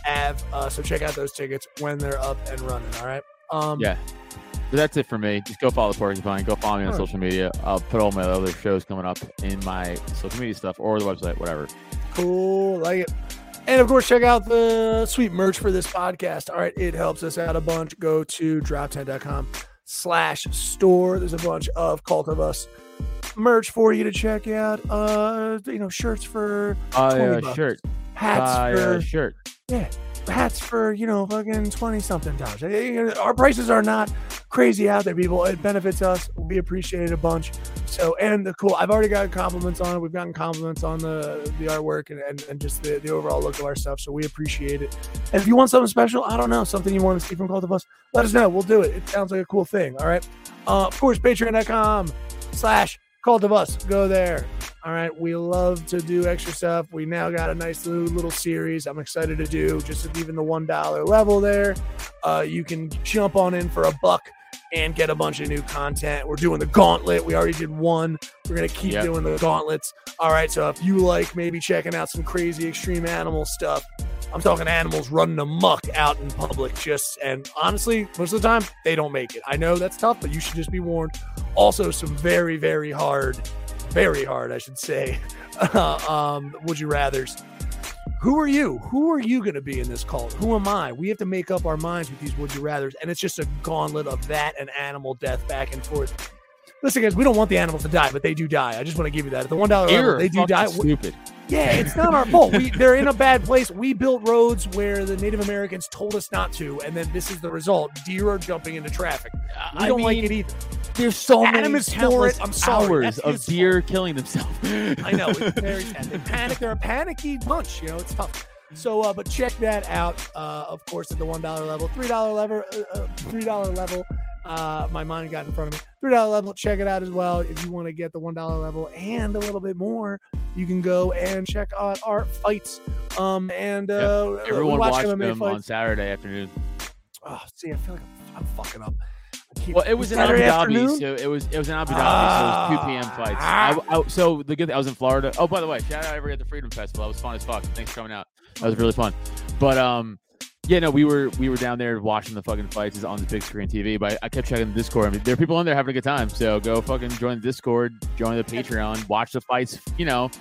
Ave. Uh, so check out those tickets when they're up and running. All right. Um, Yeah. That's it for me. Just go follow the Porcupine. Go follow me on social media. I'll put all my other shows coming up in my social media stuff or the website, whatever. Cool. Like it. And of course, check out the sweet merch for this podcast. All right. It helps us out a bunch. Go to drop10.com slash store. There's a bunch of Cult of Us merch for you to check out. Uh, you know, shirts for Uh, 20 uh, bucks. shirt. hats Uh, for uh, shirt. yeah, hats for you know fucking twenty something dollars. Our prices are not crazy out there, people. It benefits us. We appreciate it a bunch. So and the cool. I've already gotten compliments on it. We've gotten compliments on the the artwork and, and, and just the, the overall look of our stuff. So we appreciate it. And if you want something special, I don't know, something you want to see from Cult of Us, let us know. We'll do it. It sounds like a cool thing. All right. Uh, of course, patreon.com slash Cult of Us. Go there. All right, we love to do extra stuff. We now got a nice little, little series. I'm excited to do just at even the one dollar level there. Uh, you can jump on in for a buck and get a bunch of new content. We're doing the gauntlet. We already did one. We're gonna keep Yep. doing the gauntlets. All right, so if you like maybe checking out some crazy extreme animal stuff, I'm talking animals running amok out in public. Just and honestly, most of the time they don't make it. I know that's tough, but you should just be warned. Also, some very, very hard, very hard, I should say. <laughs> um, would you rather's? Who are you? Who are you going to be in this cult? Who am I? We have to make up our minds with these would you rather's, and it's just a gauntlet of that and animal death back and forth. Listen, guys, we don't want the animals to die, but they do die. I just want to give you that. At the one dollar they do die. Stupid. Yeah, it's not our fault. We, they're in a bad place. We built roads where the Native Americans told us not to, and then this is the result. Deer are jumping into traffic. We I don't like it either. There's so Adam many is for it. I'm sorry. hours of deer killing themselves. I know it's <laughs> very sad. They panic. They're a panicky bunch. You know, it's tough. So, uh, but check that out. Uh, of course, at the one dollar level, three dollar level, uh, uh, three dollar level. Uh, my mind got in front of me. Three dollar level. Check it out as well. If you want to get the one dollar level and a little bit more, you can go and check out our fights. Um, and uh, Everyone we watch watched them on. Saturday afternoon. Oh, see, I feel like I'm, I'm fucking up. Well, it was in Abu Dhabi, so it was it was in Abu Dhabi, so it was 2 p.m. fights. I, Ah. I- so the good thing, I was in Florida. Oh, by the way, shout out everybody at the Freedom Festival. That was fun as fuck. Thanks for coming out. That was really fun. But um, yeah, no, we were we were down there watching the fucking fights on the big screen TV. But I kept checking the Discord. I mean, there are people on there having a good time. So go fucking join the Discord, join the Patreon, watch the fights. You know.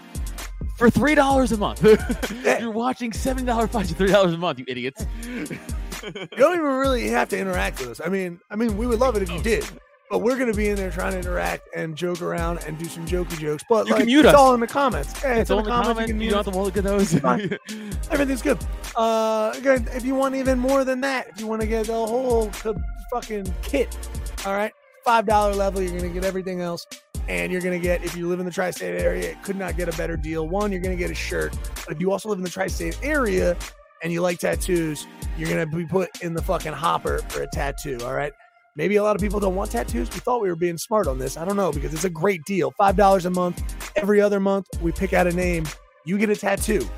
For three dollars a month, <laughs> you're watching seven dollar fights for three dollars a month. You idiots! you don't even really have to interact with us. I mean, I mean, we would love it if you oh. did, but we're gonna be in there trying to interact and joke around and do some jokey jokes. But You like, can mute it's us. all in the comments. Yeah, It's in all in the comments. You can You don't have to look at those. <laughs> Everything's good. Uh, again, if you want even more than that, if you want to get the whole fucking kit, all right, five dollar level, you're gonna get everything else, and you're gonna get if you live in the tri-state area, it could not get a better deal. One, you're gonna get a shirt, but if you also live in the tri-state area and you like tattoos, you're gonna be put in the fucking hopper for a tattoo. All right. Maybe a lot of people don't want tattoos. We thought we were being smart on this. I don't know because it's a great deal. Five dollars a month. Every other month, we pick out a name. You get a tattoo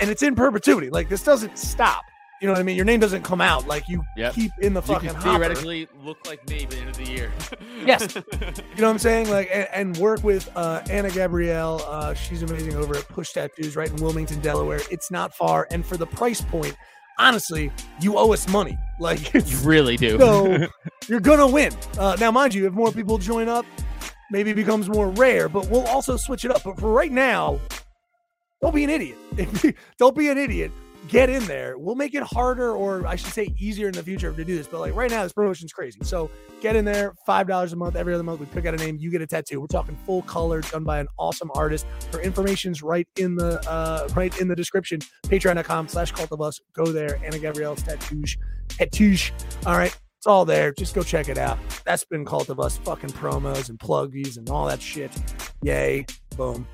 and it's in perpetuity. Like this doesn't stop. You know what I mean? Your name doesn't come out. Like you Yep. keep in the You fucking can hopper. theoretically look like me by the end of the year. <laughs> Yes. You know what I'm saying? Like and, and work with uh, Anna Gabrielle. Uh, she's amazing over at Push Tattoos, right in Wilmington, Delaware. It's not far, and for the price point, honestly, you owe us money. Like <laughs> you really do. so <laughs> you're gonna win. Uh, now, mind you, if more people join up, maybe it becomes more rare. But we'll also switch it up. But for right now, don't be an idiot. <laughs> don't be an idiot. Get in there. We'll make it harder, or I should say, easier in the future to do this. But like right now, this promotion's crazy. So get in there. Five dollars a month. Every other month, we pick out a name. You get a tattoo. We're talking full color, done by an awesome artist. Her information's right in the uh, right in the description. Patreon.com/slash Cult of Us. Go there. Anna Gabrielle's tattoos. Tattoos. All right. It's all there. Just go check it out. That's been Cult of Us fucking promos and pluggies and all that shit. Yay. Boom.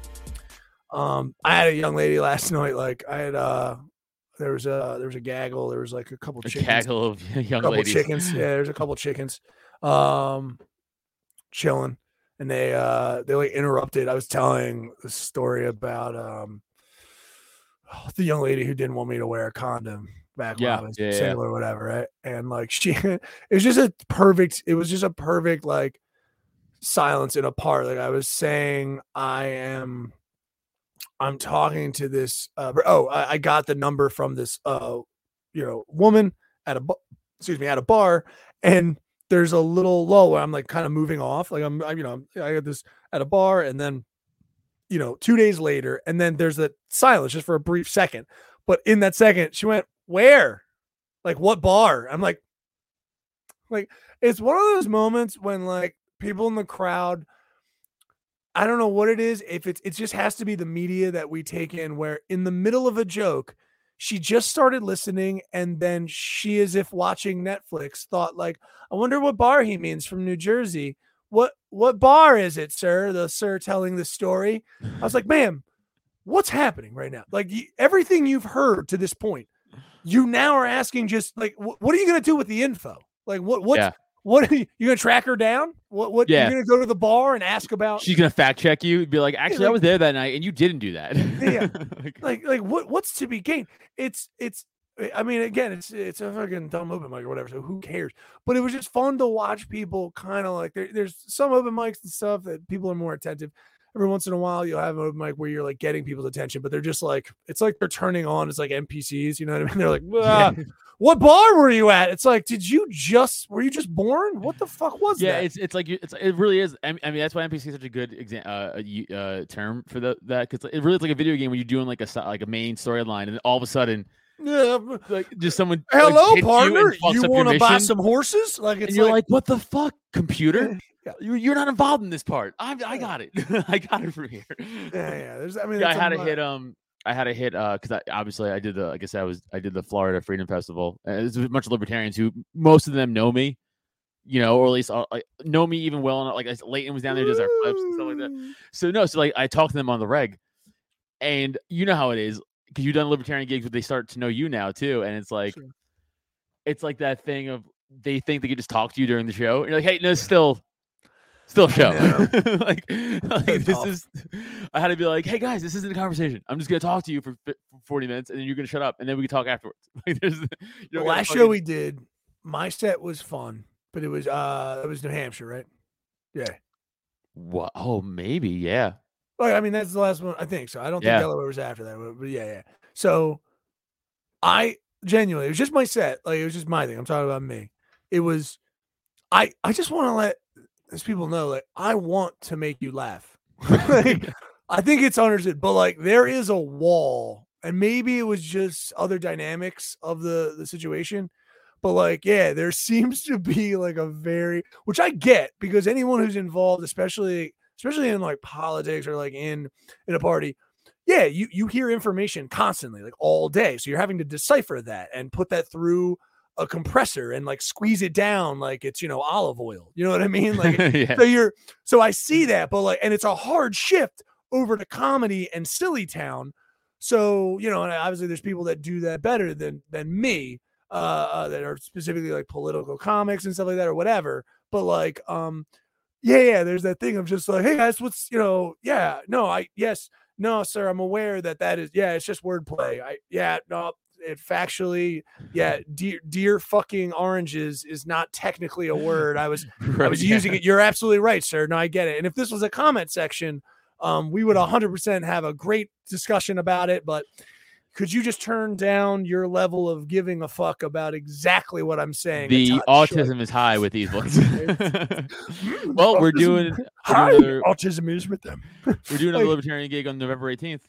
Um, I had a young lady last <laughs> night, like I had uh there was a there was a gaggle. There was like a couple A chickens, gaggle of young couple ladies. chickens. Yeah, there's a couple chickens, um, chilling, and they uh they like interrupted. I was telling the story about um <sighs> the young lady who didn't want me to wear a condom back when Yeah, I was yeah, yeah. single or whatever, right? And like <laughs> she, it was just a perfect. It was just a perfect like silence in a part. Like I was saying, I am. I'm talking to this. Uh, oh, I, I got the number from this, uh, you know, woman at a, excuse me, at a bar, and there's a little lull where I'm like kind of moving off. Like I'm, I, you know, I got this at a bar, and then, you know, two days later, and then there's that silence just for a brief second. But in that second, she went, "Where? Like what bar?" I'm like, like it's one of those moments when like people in the crowd I don't know what it is. If it's it just has to be the media that we take in where in the middle of a joke, she just started listening and then she as if watching Netflix thought like, I wonder what bar he means from New Jersey. What what bar is it, sir? The sir telling the story. I was like, <laughs> ma'am, what's happening right now? Like everything you've heard to this point, you now are asking just like wh- what are you gonna do with the info? Like what what Yeah. What are <laughs> you, you gonna track her down? What what Yeah. you're gonna go to the bar and ask about She's gonna fact check you. and Be like, actually, I like- was there that night, and you didn't do that. Yeah. <laughs> Like, like like what what's to be gained? It's it's I mean again it's it's a fucking dumb open mic or whatever, so who cares? But it was just fun to watch people kind of like there, there's some open mics and stuff that people are more attentive. Every once in a while you'll have an open mic where you're like getting people's attention, but they're just like it's like they're turning on It's like NPCs, you know what I mean? <laughs> They're like, "Ah, what bar were you at? It's like, did you just were you just born? What the fuck was yeah, that? Yeah, it's it's like it's it really is. I mean, that's why NPC is such a good exam uh, uh term for the, that because it really is like a video game where you're doing like a like a main storyline, and then all of a sudden, yeah, like just someone hello hits partner, fucks you, want to buy some horses? Like it's and you're like, like, what the fuck, computer? Yeah. You- You're not involved in this part. I I got it. <laughs> I got it from here. yeah, yeah. There's I mean Yeah, I had to hit um I had a hit uh because I obviously I did the like I said I was I did the Florida Freedom Festival and there's a bunch of libertarians who most of them know me, you know, or at least uh, like know me even well enough. Like Leighton was down there, does our clips and stuff like that. So no, so like I talked to them on the reg, and you know how it is because you've done libertarian gigs, but they start to know you now too, and it's like Sure. it's like that thing of they think they could just talk to you during the show. And you're like, hey, no, still. Still show. <laughs> like, <laughs> like this tough. is I had to be like, hey guys, this isn't a conversation. I'm just gonna talk to you for, for 40 minutes and then you're gonna shut up and then we can talk afterwards. <laughs> Like there's you The don't gotta last show we did, my set was fun, but it was uh it was New Hampshire, right? Yeah. what oh maybe, yeah. Well, I mean that's the last one. I think so. I don't think Yeah. Delaware was after that, but, but yeah, yeah. So I genuinely, it was just my set. Like it was just my thing. I'm talking about me. It was. I I just want to let these people know, like I want to make you laugh. <laughs> like, <laughs> I think it's understood, but like there is a wall, and maybe it was just other dynamics of the the situation. But like, yeah, there <laughs> seems to be like a very, which I get because anyone who's involved, especially especially in like politics or like in in a party, yeah, you you hear information constantly, like all day. So you're having to decipher that and put that through a compressor and like squeeze it down like it's you know olive oil. You know what I mean? Like <laughs> yeah. so you're so I see that, but like, and it's a hard shift over to comedy and silly town. So you know, and obviously there's people that do that better than than me, uh, uh that are specifically like political comics and stuff like that or whatever. But like, um, yeah, yeah, there's that thing of just like, hey guys, what's you know, yeah, no, I yes, no, sir, I'm aware that that is yeah, it's just wordplay. I yeah, no, it factually, yeah, deer deer fucking oranges is not technically a word. I was <laughs> I was using it. You're absolutely right, sir. No, I get it. And if this was a comment section, um, we would 100% have a great discussion about it. But could you just turn down your level of giving a fuck about exactly what I'm saying? The autism is high with these ones. <laughs> "Mm, well, we're autism- doing we're Hi, doing, another, autism is with them. we're doing another <laughs> like- libertarian gig on November 18th.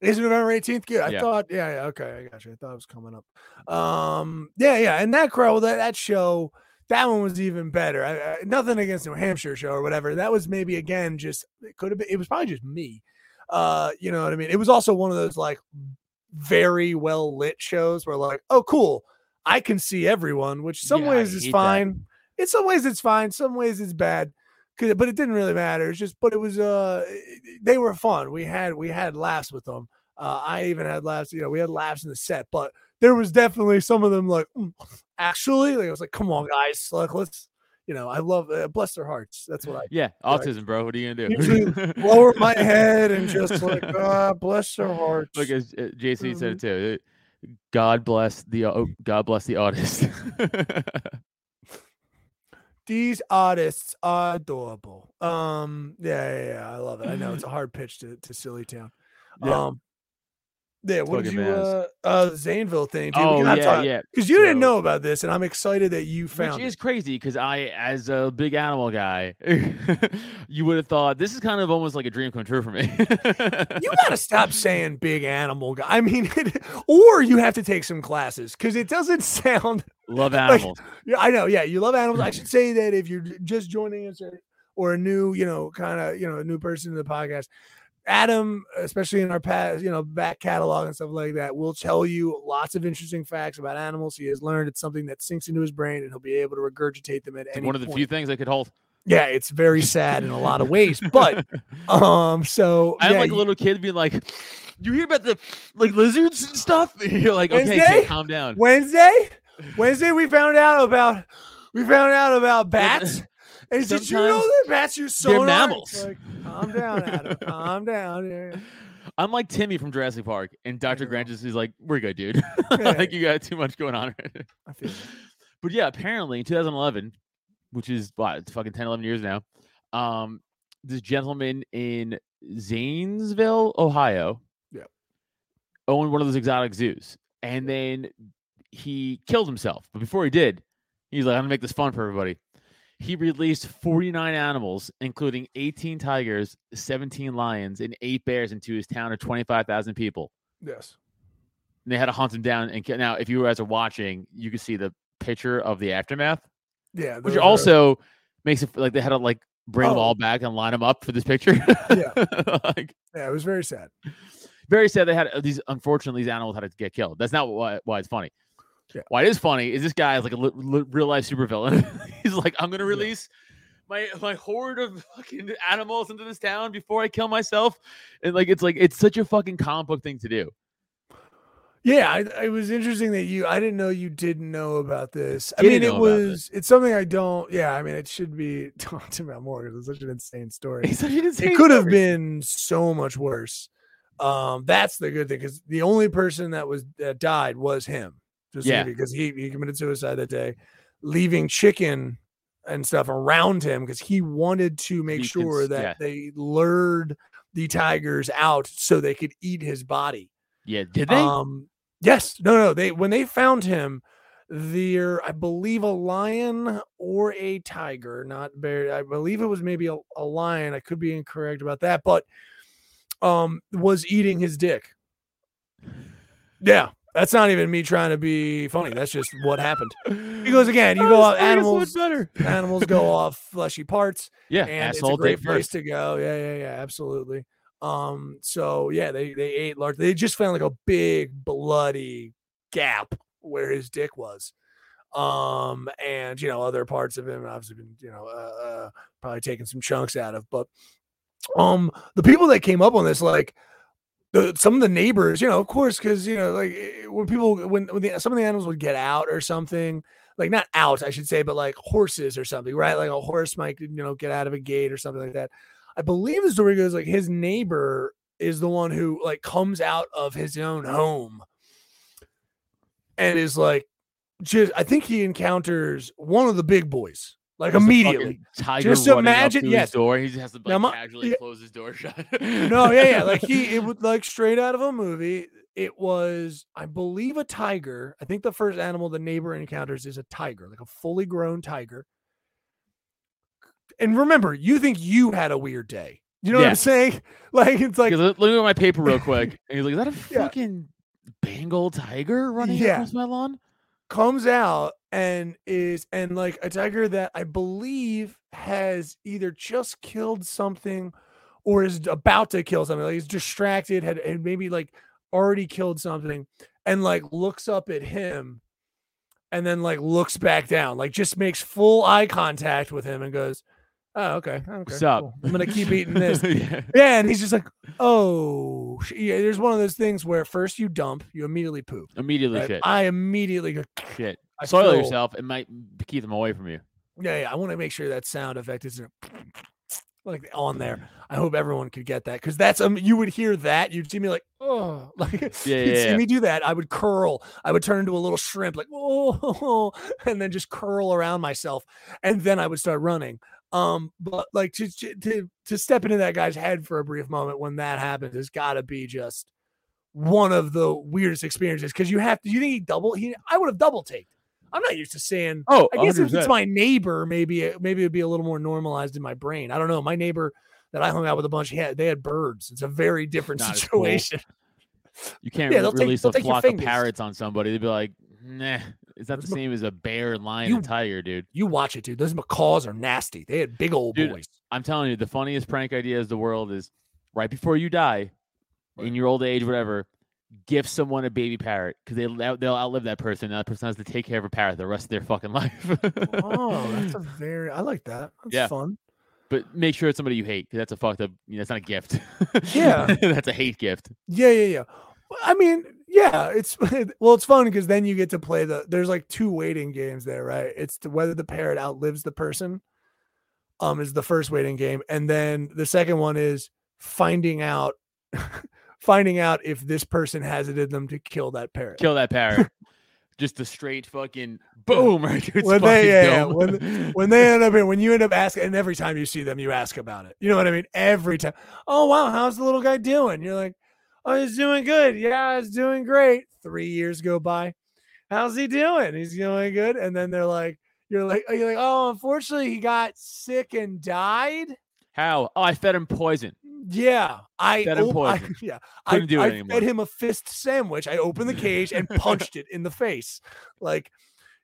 Is it November 18th? Good. I Yeah. thought, yeah, yeah, okay, I got you. I thought it was coming up. Um, yeah, yeah, and that crowd, that that show, that one was even better. I, I, nothing against New Hampshire show or whatever. That was maybe again just it could have been. It was probably just me. Uh, you know what I mean? It was also one of those like very well lit shows where like, oh, cool, I can see everyone, which some Yeah, I ways is hate that. fine. In some ways it's fine. Some ways it's bad. 'Cause- But it didn't really matter. It's just, but it was uh, they were fun. We had we had laughs with them. Uh, I even had laughs. You know, we had laughs in the set, but there was definitely some of them like "Mm, actually. Like I was like, come on, guys, like let's. You know, I love uh, bless their hearts. That's what I Yeah, autism, bro. What are you gonna do? <laughs> Lower my head and just like, <laughs> ah, bless their hearts. Look, as uh, JC said it too. uh, God bless the au- God bless the artist. <laughs> These artists are adorable. Um, yeah, yeah, yeah, I love it. I know it's a hard pitch to to Silly Town. Yeah. Um, yeah. What did you uh, uh thing? Dude, oh yeah, yeah. Because you didn't know about this, and I'm excited that you Which found is it. crazy because I, as a big animal guy, <laughs> you would have thought this is kind of almost like a dream come true for me. You <laughs> gotta stop saying big animal guy. I mean, <laughs> or you have to take some classes because it doesn't sound Love animals. Yeah, I know. Yeah, you love animals. I should say that if you're just joining us or, or a new, you know, kind of, you know, a new person to the podcast, Adam, especially in our past, you know, back catalog and stuff like that, will tell you lots of interesting facts about animals. He has learned it's something that sinks into his brain, and he'll be able to regurgitate them at It's any one of the point. few things I could hold. Yeah, it's very sad in a lot of ways, but <laughs> um, so I'm yeah, like a little kid being like, "You hear about the like lizards and stuff?" <laughs> And you're like, "Okay, Wednesday? kid, calm down." Wednesday, Wednesday, we found out about we found out about bats. <laughs> And did you know that bats use they're mammals. Like, calm down, Adam. <laughs> calm down. Yeah. I'm like Timmy from Jurassic Park, and Dr. Grant just is like, "We're good, dude. <laughs> Yeah. I think you got too much going on." right now." I feel. But yeah, apparently in 2011, which is what it's fucking 10, 11 years now, um, this gentleman in Zanesville, Ohio, Yep. owned one of those exotic zoos, and then he killed himself. But before he did, he's like, "I'm gonna make this fun for everybody." He released 49 animals, including 18 tigers, 17 lions, and eight bears into his town of 25,000 people. Yes. And they had to hunt him down. And now, if you guys are watching, you can see the picture of the aftermath Yeah. which are- also makes it like they had to like bring them Oh. all back and line them up for this picture. Yeah. <laughs> like yeah, it was very sad. very sad they had uh, these. Unfortunately, these animals had to get killed. That's not why, why it's funny. Yeah. Why it is funny is this guy is like a li- li- real life supervillain. <laughs> He's like, I'm gonna release my my horde of fucking animals into this town before I kill myself, and like it's like it's such a fucking comic book thing to do. Yeah, I, it was interesting that you. I didn't know you didn't know about this. I mean, it know about it. was. It's something I don't. Yeah, I mean, it should be <laughs> talked about more because it's such an insane story. It's such an insane it could have been so much worse. Um, that's the good thing because the only person that was that died was him. Just Yeah. because he he committed suicide that day, leaving chicken and stuff around him because he wanted to make He sure cons- that yeah. they lured the tigers out so they could eat his body. Yeah, did they? Um, yes, no, no. They when they found him, there, I believe, a lion or a tiger, not bear. I believe it was maybe a, a lion. I could be incorrect about that, but um, was eating his dick. Yeah, that's not even me trying to be funny. That's just what happened. Because again, you go this out thing is so animals. better. Animals go <laughs> off fleshy parts Yeah, and it's a great place first. to go. Yeah, yeah, yeah, absolutely. Um, so yeah, they they ate large. They just found like a big bloody gap where his dick was. Um, and you know other parts of him obviously been you know uh, uh probably taking some chunks out of, but um the people that came up on this like the, some of the neighbors, you know, of course, because you know, like eh, when people when, when the, some of the animals would get out or something, like not out, I should say, but like horses or something, right? Like a horse might, you know, get out of a gate or something like that. I believe the story goes like his neighbor is the one who like comes out of his own home and is like just I think he encounters one of the big boys like fucking immediately. Tiger Just imagine- yes. door. He just has to like my- casually yeah. close his door <laughs> shut. No, yeah, yeah. Like he it would like straight out of a movie. It was, I believe, a tiger. I think the first animal the neighbor encounters is a tiger, like a fully grown tiger. And remember, you think you had a weird day. You know what I'm saying? <laughs> Like it's like Because let let me look at my paper real quick. <laughs> And he's like, "Is that a Yeah. fucking Bengal tiger running Yeah. across my lawn?" comes out and is and like a tiger that I believe has either just killed something or is about to kill something. Like he's distracted, had, had maybe like already killed something, and like looks up at him and then like looks back down, like just makes full eye contact with him and goes, Oh, okay. Oh, okay. What's up? cool. I'm gonna keep eating <laughs> this. yeah. Yeah, and he's just like, oh, yeah. There's one of those things where first you dump, you immediately poop. Immediately right? shit. I immediately go, shit. I Soil feel- yourself. It might keep them away from you. yeah, yeah. I want to make sure that sound effect isn't <sniffs> like on there. I hope everyone could get that because that's um. You would hear that, you'd see me like, oh, <laughs> like Yeah, you'd yeah, see yeah. me do that. I would curl. I would turn into a little shrimp, like oh, <laughs> and then just curl around myself, and then I would start running. Um, but like to to to, step into that guy's head for a brief moment when that happens has got to be just one of the weirdest experiences because you have to. You think he double? He I would have double taked. I'm not used to saying. Oh, I guess if it's my neighbor, maybe it, maybe it'd be a little more normalized in my brain. I don't know. My neighbor that I hung out with a bunch, he had they had birds. It's a very different Not as cool. situation. <laughs> You can't Yeah, re- they'll take- a flock of parrots on somebody. They'd be like, nah, it's not the same as a bear, lion, You- and tiger, dude. You watch it, dude. Those macaws are nasty. They had big old Dude, boys. I'm telling you, the funniest prank idea is the world is right before you die, in your old age, whatever, gift someone a baby parrot because they they'll outlive that person. And that person has to take care of a parrot the rest of their fucking <laughs> life. Oh, that's a <laughs> very. I like that. That's Yeah. fun. but make sure it's somebody you hate because that's a fucked up. You know, that's not a gift. Yeah. <laughs> that's a hate gift. Yeah, yeah, yeah. I mean, yeah, it's well, it's fun because then you get to play the. There's like two waiting games there, right? It's to whether the parrot outlives the person. Um, is the first waiting game, and then the second one is finding out, finding out if this person has it in them to kill that parrot. Kill that parrot. <laughs> Just a straight fucking boom right its When they- yeah, when- <laughs> when they end up in, when you end up asking, and every time you see them, you ask about it. You know what I mean? Every time. Oh wow, how's the little guy doing? You're like, oh, he's doing good. Yeah, he's doing great. Three years go by. How's he doing? He's doing good. And then they're like, you're like, you're like, oh, unfortunately, he got sick and died. How? Oh, I fed him poison. Yeah, I, Fed him op- I- <laughs> yeah, Couldn't I, do it I anymore. fed him a fist sandwich. I opened the cage and <laughs> punched it in the face. Like,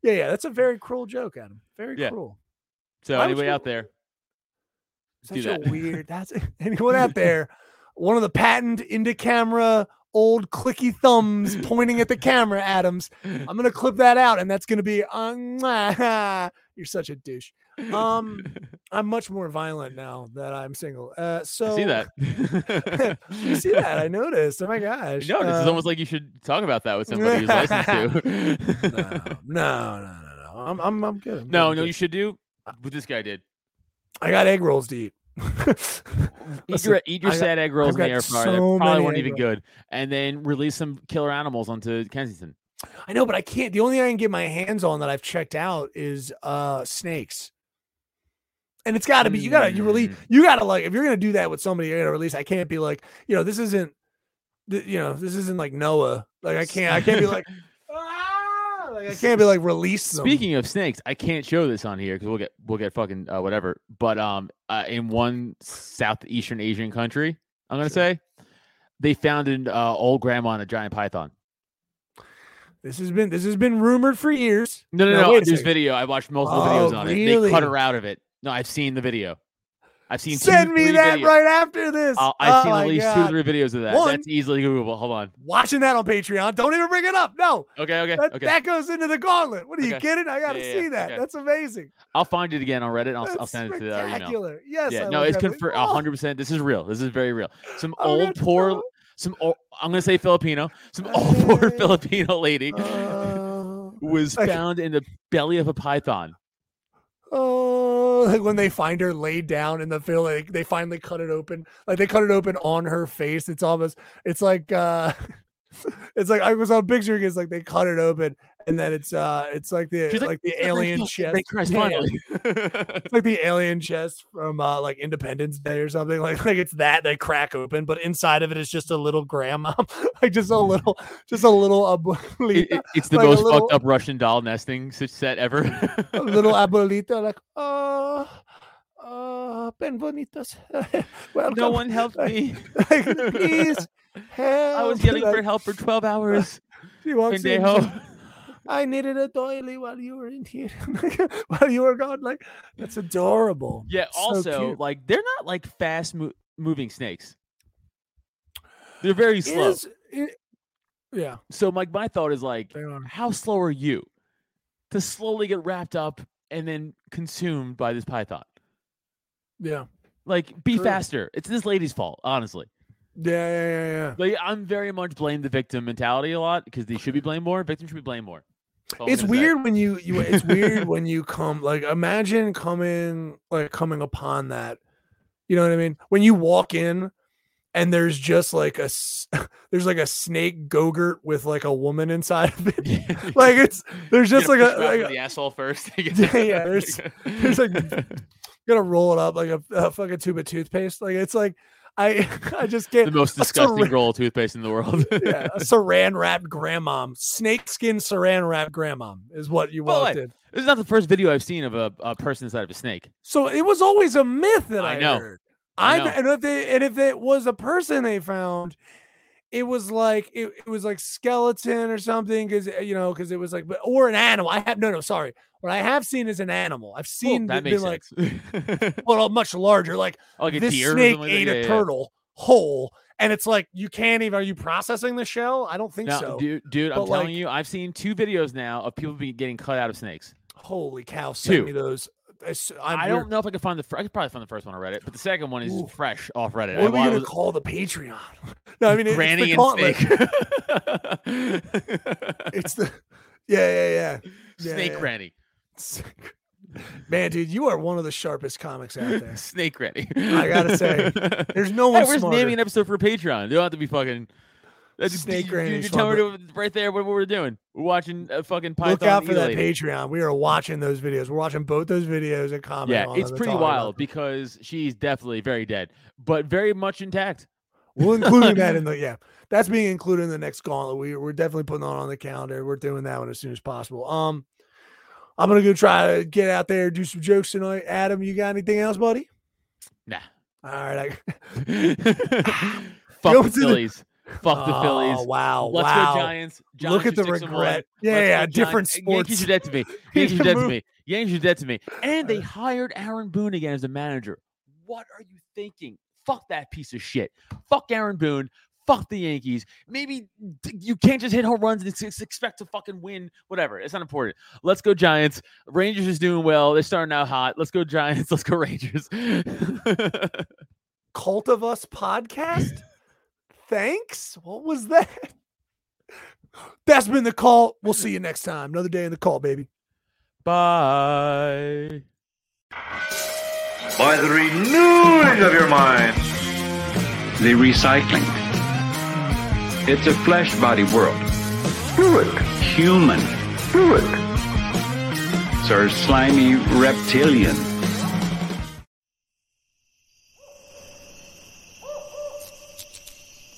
yeah, yeah, that's a very cruel joke, Adam. Very Yeah. cruel. So Why anybody you- out there, Such a that. weird. That's <laughs> anyone out there. One of the patent into camera old clicky thumbs pointing at the camera, Adams. I'm gonna clip that out, and that's gonna be. Um, you're such a douche. Um, <laughs> I'm much more violent now that I'm single. Uh, so I see that. <laughs> you see that? I noticed. Oh my gosh. No, this is Uh, almost like you should talk about that with <laughs> somebody who's licensed to. no, no, no, no. I'm, I'm, I'm good. I'm no, I'm no, you should do what this guy did. I got egg rolls to eat. Eat your, eat your got- sad egg rolls in the air fryer. So probably many weren't even good. And then release some killer animals onto Kensington. I know, but I can't. The only thing I can get my hands on that I've checked out is uh snakes. And it's got to be you got to you release Mm. you got to like if you're gonna do that with somebody you're gonna release. I can't be like you know this isn't you know this isn't like Noah. Like I can't I can't be like <laughs> <laughs> ah! like I can't be like release them. Speaking of snakes, I can't show this on here because we'll get we'll get fucking uh, whatever. But um, uh, in one southeastern Asian country, I'm gonna say, they found an uh, old grandma in a giant python. This has been this has been rumored for years. No, no, no. wait There's video. I watched multiple Oh, videos on it. They cut her out of it. No, I've seen the video. I've seen. two, Send me that videos. right after this. I'll- I've Oh seen at least two or three videos of that. One- That's easily Googleable. Hold on. Watching that on Patreon. Don't even bring it up. No, Okay, okay, that, okay. that goes into the gauntlet. What are you kidding? I got to Yeah, yeah, see that. okay. That's amazing. I'll find it again on Reddit. I'll, I'll send it to our email. spectacular. Yes. Yeah, no, it's confirmed. oh, hundred percent. This is real. This is very real. Some I'm old poor, some old, I'm gonna say Filipino. Some old poor Uh, Filipino lady uh, <laughs> was found in the belly of a python. Oh, <laughs> like when they find her laid down in the field, like they finally cut it open. Like they cut it open on her face. It's almost, it's like, uh <laughs> it's like I was on picturing. It's like they cut it open, and then it's, uh it's like the She's like, the alien fuck- chest. Christ, Yeah, finally. <laughs> It's like the alien chest from uh like Independence Day or something. Like like it's that they crack open, but inside of it is just a little grandma, <laughs> like just a little, just a little abuelita, It- it- it's the Like most little- fucked up Russian doll nesting set ever. a little <laughs> abuelita, like oh, oh, ben bonitos, welcome. no one helped me. like, please help. I was yelling Like, for help for 12 hours. She walks in, she's like, Pendejo. I needed a doily while you were in here, <laughs> while you were gone. Like that's adorable. Yeah. So Also, cute. like they're not like fast mo- moving snakes. They're very slow. Is it- yeah, So, like, my thought is like, how slow are you to slowly get wrapped up and then consumed by this python? Yeah. Like, be True. faster. It's this lady's fault, honestly. Yeah, yeah, yeah, yeah. Like, I'm very much blame the victim mentality a lot because they should be blamed more. Victims should be blamed more. It's weird when you you it's weird <laughs> when you come like imagine coming like coming upon that. You know what I mean? When you walk in and there's just like a <laughs> there's like a snake gogurt with like a woman inside of it. <laughs> like it's there's just like a, like a the asshole first. Yeah, yeah, there's- there's, like, gonna roll it up like a, a fucking tube of toothpaste. Like it's like I <laughs> I just get the can't most disgusting syringe- roll of toothpaste in the world. <laughs> yeah, a <laughs> saran wrapped grandmom, snake skin saran wrapped grandmom is what you walked. This is not the first video I've seen of a, a person inside of a snake. So it was always a myth that I, I know. heard. I I know. and if they and if it was a person they found, it was like it, it was like skeleton or something because eh, you know because it was like but- or an animal. I have no no sorry. What I have seen is an animal. I've Well, seen that been like <laughs> well much larger like oh, like a this deer snake like ate Yeah, a yeah, turtle whole and it's like you can't even are you processing the shell? I don't think No, so. dude, dude, I'm But, telling you, I've seen two videos now of people be getting cut out of snakes. Holy cow! Send Two. me those. I I'm I don't know if I can find the. Fir- I could probably find the first one on Reddit, but the second one is Ooh. fresh off Reddit. What are we I- I gonna was- call the Patreon? <laughs> no, I mean Granny it's the and gauntlet. snake. <laughs> It's the yeah, yeah, yeah. Yeah, snake yeah. Granny. Man, dude, you are one of the sharpest comics out there. <laughs> Snake Granny. I gotta say, There's no Hey, one we're just naming an episode for Patreon. You don't have to be fucking. That's Snake you, you, you tell me to- right there what, what we're doing. We're watching a fucking Python. Look out for that Patreon. We are watching those videos. We're watching both those videos and commenting. Yeah, on it's pretty all I know. wild because she's definitely very dead, but very much intact. We'll include that <laughs> in the yeah. That's being included in the next gauntlet. We we're definitely putting that on the calendar. We're doing that one as soon as possible. Um, I'm gonna go try to get out there do some jokes tonight. Adam, you got anything else, buddy? Nah. All right. I, <laughs> <laughs> Fuck Go the to the- Phillies. Fuck the Oh, Phillies. Wow! Let's wow! go Giants. Giants Look at the six and one. regret. Yeah, Let's yeah, different Giants. Yankees are dead to me. <laughs> Yankees are dead to me. Yankees are dead to me. And they uh. hired Aaron Boone again as a manager. What are you thinking? Fuck that piece of shit. Fuck Aaron Boone. Fuck the Yankees. Maybe you can't just hit home runs and expect to fucking win. Whatever. It's not important. Let's go Giants. Rangers is doing well. They're starting out hot. Let's go Giants. <laughs> Let's go Rangers. <laughs> Cult of Us podcast. Thanks. What was that? That's been the call. We'll see you next time. Another day in the call, baby. Bye. By the renewing of your mind. The recycling. It's a flesh body world. Do it. Human. Do it. Sir slimy reptilian.